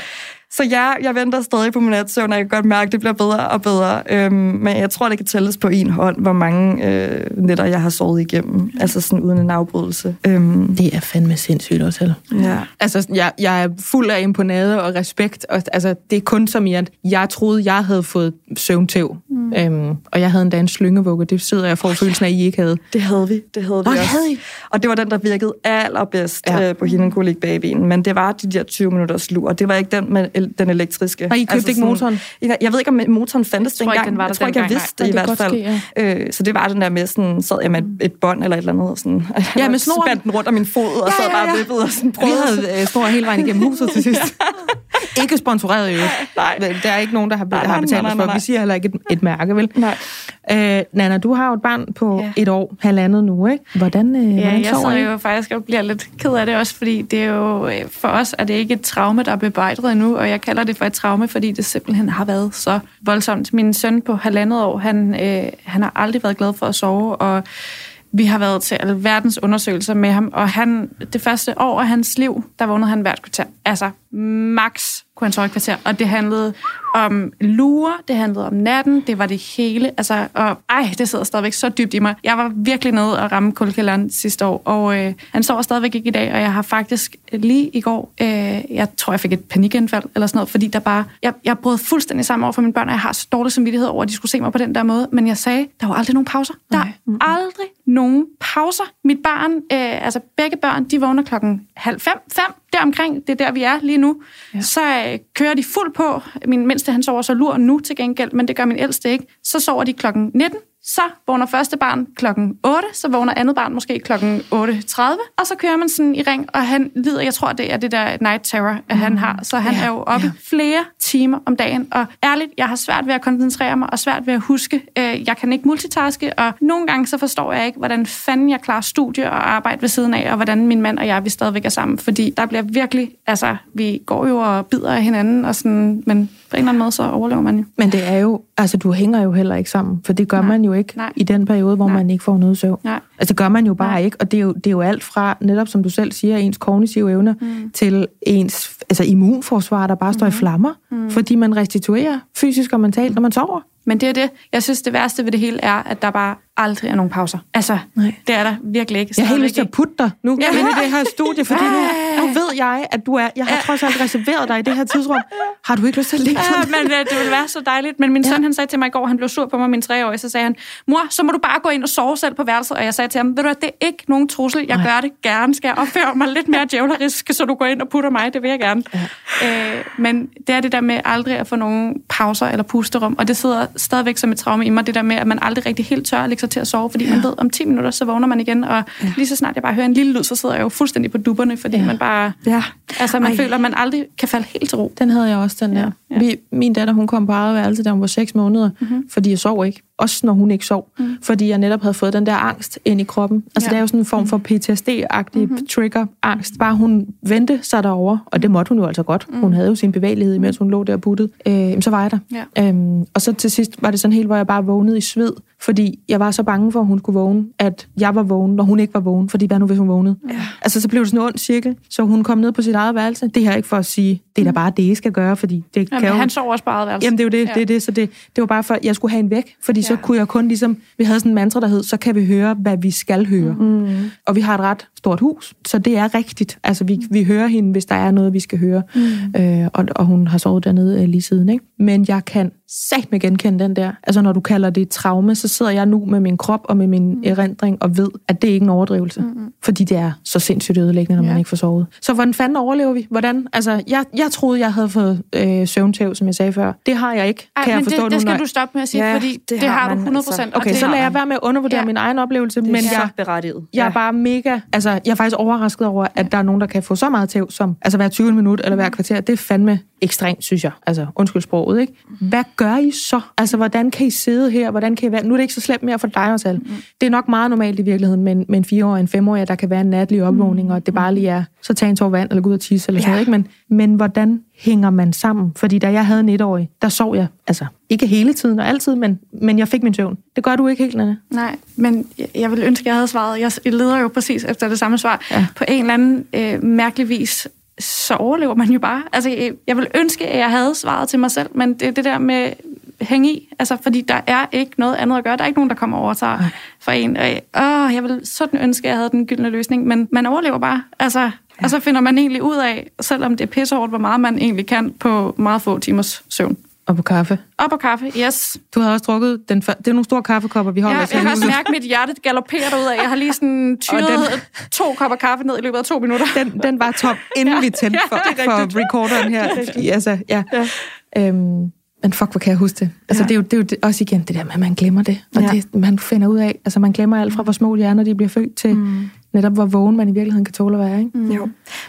Så ja, jeg venter stadig på min natsøvn, og jeg kan godt mærke, at det bliver bedre og bedre. Øhm, men jeg tror, det kan tælles på en hånd, hvor mange øh, nætter jeg har sovet igennem. Altså sådan uden en afbrydelse. Øhm. Det er fandme sindssygt også, heller. Ja. Altså, jeg, jeg er fuld af imponade og respekt. Og, altså, det er kun som i, at jeg troede, jeg havde fået søvntæv. Mm. Øhm, og jeg havde endda en slyngevugge. Det sidder jeg for følelsen af, at I ikke havde. Det havde vi. Det havde vi Nå, også. Havde I? Og det var den, der virkede allerbedst ja. øh, på hende babyen. Men det var de der 20 minutters lur. Det var ikke den med den elektriske. Og I købte altså ikke motoren? Jeg, jeg ved ikke, om motoren fandtes dengang. Jeg, den jeg tror ikke, jeg vidste det i hvert fald. Ske, ja. øh, så det var den der med, sådan, sad jeg med et, bånd eller et eller andet. Sådan, ja, med snoren. Så den rundt om min fod, og ja, bare ja, ja. vippet og sådan prøvede. Vi havde øh, snor hele vejen igennem huset til sidst. ikke sponsoreret jo. Nej. Der er ikke nogen, der har, nej, har betalt nej, nej, nej, for. Vi siger heller ikke et, et mærke, vel? Nej. Øh, Nana, du har jo et barn på ja. et år, halvandet nu, ikke? Hvordan, øh, ja, hvordan jeg sidder jo faktisk og bliver lidt ked af det også, fordi det er jo, øh, for os er det ikke et traume, der er bebrejdet endnu, og jeg kalder det for et traume, fordi det simpelthen har været så voldsomt. Min søn på halvandet år, han, øh, han har aldrig været glad for at sove, og vi har været til alverdens undersøgelser med ham, og han, det første år af hans liv, der vågnede han hvert kvarter. Altså, max kunne han sove et kvarter, og det handlede om lure, det handlede om natten, det var det hele, altså, og ej, det sidder stadigvæk så dybt i mig. Jeg var virkelig nede og ramme kuldkælderen sidste år, og øh, han sover stadigvæk ikke i dag, og jeg har faktisk lige i går, øh, jeg tror, jeg fik et panikanfald eller sådan noget, fordi der bare, jeg, jeg brød fuldstændig sammen over for mine børn, og jeg har så dårlig samvittighed over, at de skulle se mig på den der måde, men jeg sagde, der var aldrig nogen pauser. Der er mm-hmm. aldrig nogen pauser. Mit barn, øh, altså begge børn, de vågner klokken halv fem, fem, deromkring, det er der, vi er lige nu. Ja. Så øh, kører de fuld på. Min mindste, han sover så lur nu til gengæld, men det gør min ældste ikke. Så sover de klokken 19, så vågner første barn klokken 8, så vågner andet barn måske klokken 8.30, og så kører man sådan i ring, og han lider, jeg tror, det er det der night terror, at han har. Så han ja, er jo oppe ja. flere timer om dagen, og ærligt, jeg har svært ved at koncentrere mig, og svært ved at huske. Øh, jeg kan ikke multitaske, og nogle gange så forstår jeg ikke, hvordan fanden jeg klarer studie og arbejde ved siden af, og hvordan min mand og jeg, vi stadigvæk er sammen, fordi der bliver virkelig, altså, vi går jo og bider af hinanden, og sådan, men på en eller anden måde, så overlever man jo. Men det er jo, altså du hænger jo heller ikke sammen, for det gør Nej. man jo ikke Nej. i den periode, hvor Nej. man ikke får noget søvn. Nej. Altså det gør man jo bare Nej. ikke, og det er jo, det er jo alt fra, netop som du selv siger, ens kognitive evner, mm. til ens altså immunforsvar, der bare står mm. i flammer, mm. fordi man restituerer fysisk og mentalt, når man sover. Men det er det. Jeg synes, det værste ved det hele er, at der bare aldrig er nogen pauser. Altså, Nej. det er der virkelig ikke. Jeg har helt lyst til at putte dig nu ja. men i det her studie, fordi nu, nu ved jeg, at du er... Jeg har trods alt reserveret dig i det her tidsrum. Har du ikke lyst til at ligge ja, men uh, det ville være så dejligt. Men min ja. søn, han sagde til mig i går, han blev sur på mig, min treårige, så sagde han, mor, så må du bare gå ind og sove selv på værelset. Og jeg sagde til ham, ved du det er ikke nogen trussel. Jeg Nej. gør det gerne. Skal jeg opføre mig lidt mere djævlerisk, så du går ind og putter mig? Det vil jeg gerne. Ja. Øh, men det er det der med aldrig at få nogen pauser eller pusterum. Og det sidder stadigvæk som et traume i mig, det der med, at man aldrig rigtig helt tør at lægge sig til at sove, fordi ja. man ved, om 10 minutter, så vågner man igen, og ja. lige så snart jeg bare hører en lille lyd, så sidder jeg jo fuldstændig på dupperne, fordi ja. man bare... Ja. Altså, man Ej. føler, at man aldrig kan falde helt til ro. Den havde jeg også, den der. Ja. Ja. Min datter, hun kom på eget værelse, da hun var 6 måneder, mm-hmm. fordi jeg sov ikke også når hun ikke sov, mm. fordi jeg netop havde fået den der angst ind i kroppen. Altså ja. det er jo sådan en form for PTSD-agtig mm-hmm. trigger-angst. Bare hun vendte sig derover, og det måtte hun jo altså godt. Mm. Hun havde jo sin bevægelighed, mens hun lå der og puttede. Øh, så var jeg der. Ja. Øhm, og så til sidst var det sådan helt, hvor jeg bare vågnede i sved, fordi jeg var så bange for, at hun skulle vågne, at jeg var vågen, når hun ikke var vågen, fordi hvad nu, hvis hun vågnede? Ja. Altså, så blev det sådan en ond cirkel, så hun kom ned på sit eget værelse. Det her er ikke for at sige, det er da bare det, I skal gøre, fordi det Jamen, kan jo... han sover også bare værelse. Jamen, det er jo det, ja. det, er det, så det, det var bare for, at jeg skulle have en væk, fordi ja. Så kunne jeg kun ligesom, vi havde sådan en mantra, der hed, så kan vi høre, hvad vi skal høre. Mm. Og vi har et ret stort hus, så det er rigtigt. Altså, vi, vi hører hende, hvis der er noget, vi skal høre. Mm. Øh, og, og hun har sovet dernede øh, lige siden, ikke? Men jeg kan sat med genkende den der. Altså, når du kalder det et traume, så sidder jeg nu med min krop og med min mm. erindring og ved, at det er ikke en overdrivelse. Mm. Fordi det er så sindssygt ødelæggende, når ja. man ikke får sovet. Så hvordan fanden overlever vi? Hvordan? Altså, jeg, jeg troede, jeg havde fået øh, søvntæv, som jeg sagde før. Det har jeg ikke, Ej, kan jeg forstå det, det skal du stoppe med at sige, ja, fordi det, det har, har du 100%. Altså. Okay, så lader jeg være med at undervurdere ja. min egen oplevelse, men jeg, berettiget. jeg er bare mega... Altså, jeg er faktisk overrasket over, at ja. der er nogen, der kan få så meget tæv, som altså hver 20 minut eller hver mm. kvarter. Det er fandme ekstremt, synes jeg. Altså, undskyld sproget, ikke? Hvad gør I så? Altså, hvordan kan I sidde her? Hvordan kan I være? Nu er det ikke så slemt mere for dig også, mm. Det er nok meget normalt i virkeligheden med en, med en fireårig og en femårig, der kan være en natlig opvågning, og det bare lige er, så tag en tår vand, eller gå ud og tisse, eller ja. sådan noget, ikke? Men, men hvordan hænger man sammen? Fordi da jeg havde en etårig, der sov jeg, altså ikke hele tiden og altid, men, men jeg fik min søvn. Det gør du ikke helt, Nanne. Nej, men jeg vil ønske, at jeg havde svaret. Jeg leder jo præcis efter det samme svar. Ja. På en eller anden øh, mærkelig vis så overlever man jo bare. Altså, jeg vil ønske, at jeg havde svaret til mig selv, men det det der med hænge i, altså, fordi der er ikke noget andet at gøre. Der er ikke nogen, der kommer over sig for en. Og, åh, jeg vil sådan ønske, at jeg havde den gyldne løsning, men man overlever bare. Altså, ja. Og så finder man egentlig ud af, selvom det er pissehårdt, hvor meget man egentlig kan på meget få timers søvn. Og på kaffe. Og på kaffe, yes. Du har også drukket den, det er nogle store kaffekopper, vi holder ja, jeg har også mærket mit hjerte galopere ud af. Jeg har lige sådan tyret den, to kopper kaffe ned i løbet af to minutter. Den, den var top, inden ja, vi tændte for, ja, for recorderen her. Fordi, altså, ja. ja. Øhm, men fuck, hvor kan jeg huske det? Altså, ja. det, er jo, det er jo det, også igen det der med, at man glemmer det. Og ja. det, man finder ud af, altså man glemmer alt fra, hvor små hjerner de bliver født til, mm netop hvor vågen man i virkeligheden kan tåle at være. Ikke? Mm. Jo.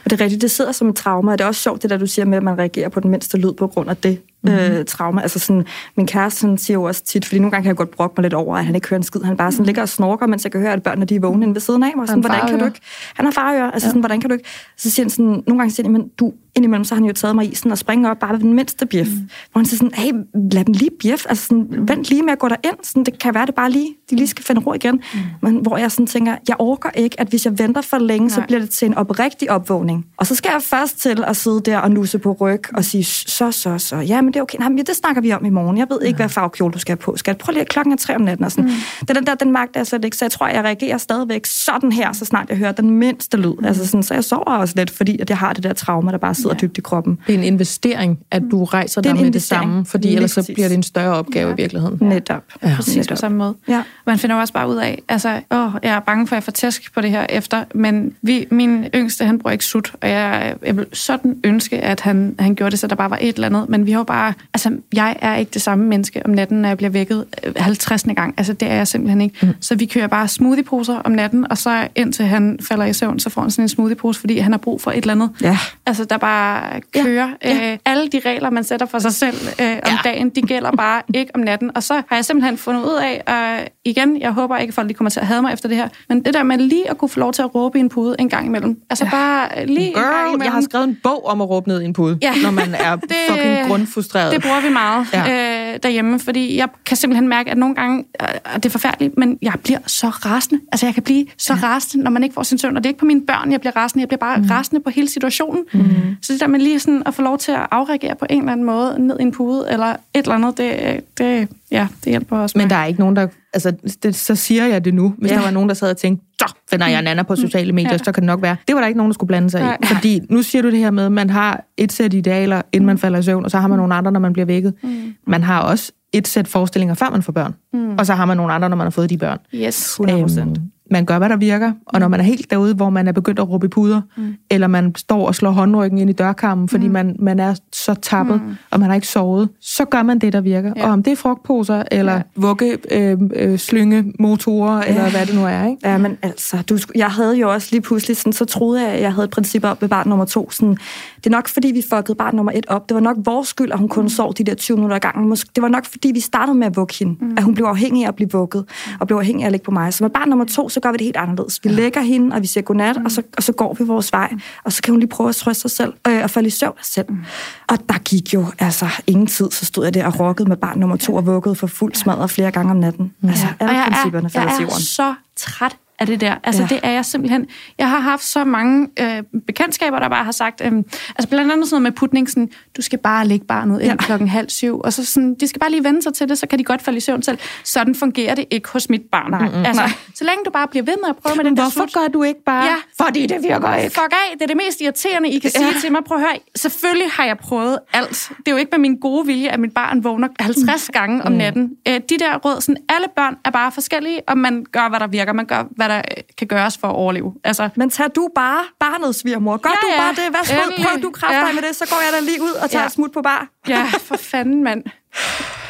Og det er rigtigt, det sidder som et trauma, og det er også sjovt, det der du siger med, at man reagerer på den mindste lyd på grund af det mm. øh, trauma. Altså sådan, min kæreste sådan, siger jo også tit, fordi nogle gange kan jeg godt brokke mig lidt over, at han ikke hører en skid. Han bare sådan mm. ligger og snorker, mens jeg kan høre, at børnene de er vågne inde ved siden af mig. Sådan, hvordan kan du ikke? Han har farører. Altså ja. sådan, hvordan kan du ikke? Så siger han sådan, nogle gange siger han, men du, indimellem så har han jo taget mig i sådan og springe op bare ved den mindste bjef. Mm. Hvor han siger sådan, hey, lad dem lige bjef. Altså sådan, vent lige med at gå derind. Sådan, det kan være det bare lige, de lige skal finde ro igen. Mm. Men hvor jeg sådan tænker, jeg orker ikke, at hvis jeg venter for længe, Nej. så bliver det til en oprigtig opvågning. Og så skal jeg først til at sidde der og nusse på ryg og sige, så, så, så, ja, men det er okay. Nej, men det snakker vi om i morgen. Jeg ved ikke, hvad farvekjole du skal have på. Skal jeg prøve lige klokken er tre om natten og sådan. Mm. Det er den der, den magt er slet ikke, så jeg tror, jeg reagerer stadigvæk sådan her, så snart jeg hører den mindste lyd. Mm. Altså sådan, så jeg sover også lidt, fordi at jeg har det der trauma, der bare sidder ja. dybt i kroppen. Det er en investering, at du rejser dig med det samme, fordi Lige ellers så bliver det en større opgave ja. i virkeligheden. Netop. Ja. Præcis Netop. på samme måde. Ja. Man finder også bare ud af, altså, åh, jeg er bange for, at jeg får tæsk på det her efter, men vi, min yngste, han bruger ikke sut, og jeg, jeg vil sådan ønske, at han, han gjorde det, så der bare var et eller andet, men vi har jo bare, altså, jeg er ikke det samme menneske om natten, når jeg bliver vækket 50. Øh, gang. Altså, det er jeg simpelthen ikke. Mm. Så vi kører bare smoothieposer om natten, og så indtil han falder i søvn, så får han sådan en smoothie-pose, fordi han har brug for et eller andet. Ja. Altså, der bare kører. Ja. Ja. Øh, alle de regler, man sætter for sig selv øh, om ja. dagen, de gælder bare ikke om natten. Og så har jeg simpelthen fundet ud af, og igen, jeg håber ikke, at folk de kommer til at have mig efter det her, men det der med lige at kunne få lov til at råbe i en pude en gang imellem. Altså ja. bare lige Girl, en gang imellem. jeg har skrevet en bog om at råbe ned i en pude, ja. når man er det, fucking grundfrustreret. Det bruger vi meget. Ja. Øh, øh, derhjemme, fordi jeg kan simpelthen mærke, at nogle gange, øh, det er forfærdeligt, men jeg bliver så rasende. Altså, jeg kan blive så ja. rasende, når man ikke får sin søvn. Og det er ikke på mine børn, jeg bliver rasende. Jeg bliver bare mm. rasende på hele situationen. Mm. Så det der med lige sådan at få lov til at afreagere på en eller anden måde, ned i en pude, eller et eller andet, det, det, ja, det hjælper også Men der er ikke nogen, der... Altså, det, så siger jeg det nu. Hvis ja. der var nogen, der sad og tænkte, så finder jeg Nana på mm. sociale medier, ja. så kan det nok være. Det var der ikke nogen, der skulle blande sig Nej. i. Fordi nu siger du det her med, at man har et sæt idealer, inden man falder i søvn, og så har man nogle andre, når man bliver vækket. Mm. Man har også et sæt forestillinger, før man får børn. Mm. Og så har man nogle andre, når man har fået de børn. Yes, 100%. Øhm, man gør, hvad der virker, og når man er helt derude, hvor man er begyndt at råbe i puder, mm. eller man står og slår håndryggen ind i dørkarmen, fordi mm. man, man er så tappet, mm. og man har ikke sovet, så gør man det, der virker. Ja. Og om det er frugtposer, eller ja. vugge, øh, øh, slynge, motorer, ja. eller hvad det nu er. Ikke? Ja, men altså, du, jeg havde jo også lige pludselig, sådan, så troede jeg, at jeg havde et princip op ved barn nummer to. Sådan, det er nok, fordi vi fuckede barn nummer et op. Det var nok vores skyld, at hun kun mm. sov de der 20 minutter ad gangen. Det var nok, fordi vi startede med at vugge hende. Mm. At hun blev afhængig af at blive vugget, og blev afhængig af at ligge på mig. Så med barn nummer to, så gør vi det helt anderledes. Vi ja. lægger hende, og vi siger godnat, mm. og, så, og så går vi vores vej. Og så kan hun lige prøve at trøste sig selv, øh, og falde i søvn selv. Mm. Og der gik jo altså ingen tid, så stod jeg der og rokkede med barn nummer to og vuggede for fuld smadret flere gange om natten. Mm. Altså, alle ja. principperne falder til jorden. Jeg er så træt af det der. Altså, ja. det er jeg simpelthen... Jeg har haft så mange øh, bekendtskaber, der bare har sagt... Øh, altså, blandt andet sådan noget med putning, sådan, du skal bare lægge barnet ind ja. klokken halv syv, og så sådan, de skal bare lige vende sig til det, så kan de godt falde i søvn selv. Sådan fungerer det ikke hos mit barn. Nej. Mm-hmm. Altså, Nej. så længe du bare bliver ved med at prøve med den Hvorfor der gør du ikke bare? Ja. Fordi det virker ikke. Fuck af, det er det mest irriterende, I kan ja. sige til mig. Prøv at høre, selvfølgelig har jeg prøvet alt. Det er jo ikke med min gode vilje, at mit barn vågner 50 mm. gange om mm. natten. Mm. de der råd, sådan, alle børn er bare forskellige, og man gør, hvad der virker. Man gør, hvad der øh, kan gøre gøres for at overleve. Altså, Men tag du bare barnets svigermor. Gør ja, du bare det? Hvad så? Prøv du kræfter ja. med det, så går jeg da lige ud og tager ja. smut på bar. Ja, for fanden, mand.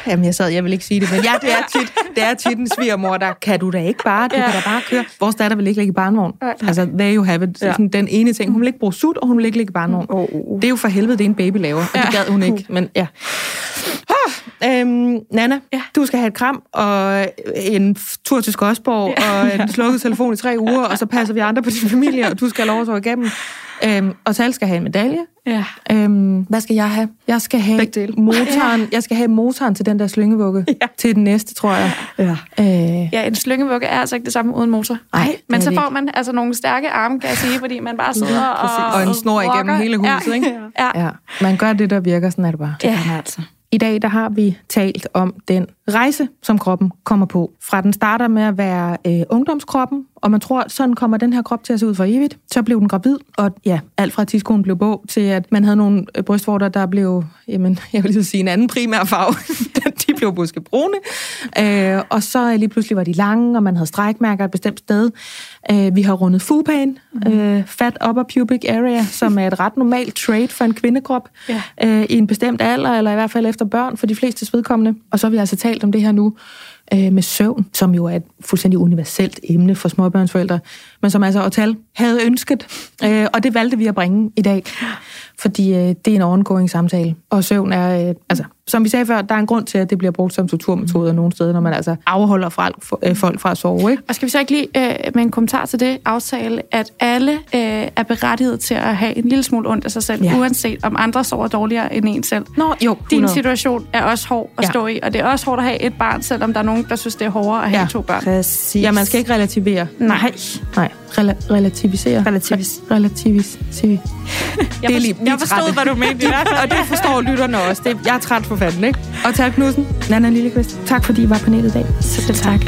Jamen, jeg sad, jeg vil ikke sige det, men ja, det er tit, det er tit en svigermor, der kan du da ikke bare, du ja. kan da bare køre. Vores datter vil ikke ligge i barnvogn. Ja. Altså, there you have it. Ja. Sådan, den ene ting, hun vil ikke bruge sut, og hun vil ikke ligge i barnvogn. Oh, oh. Det er jo for helvede, det er en baby laver, og ja. det gad hun ikke, men ja. Øhm, Nana, ja. du skal have et kram, og en tur til Skodsborg, ja. og en slukket telefon i tre uger, og så passer vi andre på din familie, og du skal have lov at igennem. Øhm, og Tal skal have en medalje. Ja. Øhm, hvad skal jeg have? Jeg skal have motoren. Ja. Jeg skal have motoren til den der slyngevugge. Ja. Til den næste, tror jeg. Ja. Øh. ja, en slyngevugge er altså ikke det samme uden motor. Nej, Men så får man altså nogle stærke arme, kan jeg sige, fordi man bare sidder ja, og... Og en snor igennem hele huset, ja. ikke? Ja. ja. Man gør det, der virker, sådan er det bare. Det ja. altså. I dag der har vi talt om den rejse, som kroppen kommer på. Fra den starter med at være øh, ungdomskroppen, og man tror, sådan kommer den her krop til at se ud for evigt. Så blev den gravid, og ja, alt fra tidskolen blev bog til, at man havde nogle øh, brystvorter, der blev, jamen, jeg vil lige sige en anden primær farve. de blev måske brune. Øh, og så lige pludselig var de lange, og man havde strækmærker et bestemt sted. Øh, vi har rundet fupain, mm. øh, fat upper pubic area, som er et ret normalt trait for en kvindekrop ja. øh, i en bestemt alder, eller i hvert fald efter børn, for de fleste vedkommende. Og så har vi altså talt om det her nu øh, med søvn, som jo er et fuldstændig universelt emne for småbørnsforældre, men som altså Otal havde ønsket, øh, og det valgte vi at bringe i dag, fordi øh, det er en ongoing samtale, og søvn er, øh, altså som vi sagde før, der er en grund til, at det bliver brugt som torturmetode nogle steder, når man altså afholder fra, øh, folk fra at sove. Ikke? Og skal vi så ikke lige øh, med en kommentar til det aftale, at alle øh, er berettiget til at have en lille smule ondt af sig selv, ja. uanset om andre sover dårligere end en selv. Nå, jo. 100. Din situation er også hård at ja. stå i, og det er også hårdt at have et barn, selvom der er nogen, der synes, det er hårdere at have ja. to børn. Præcis. Ja, man skal ikke relativere. Nej. Nej. Rel- relativisere. Relativis. Relativis. jeg, det er lige, jeg forstod, hvad du mente. og det forstår lytterne også. Det, jeg er træt for fanden, ikke? Og tak, Knudsen, Nana Lillekvist. Tak, fordi I var panelet i dag. Selv tak.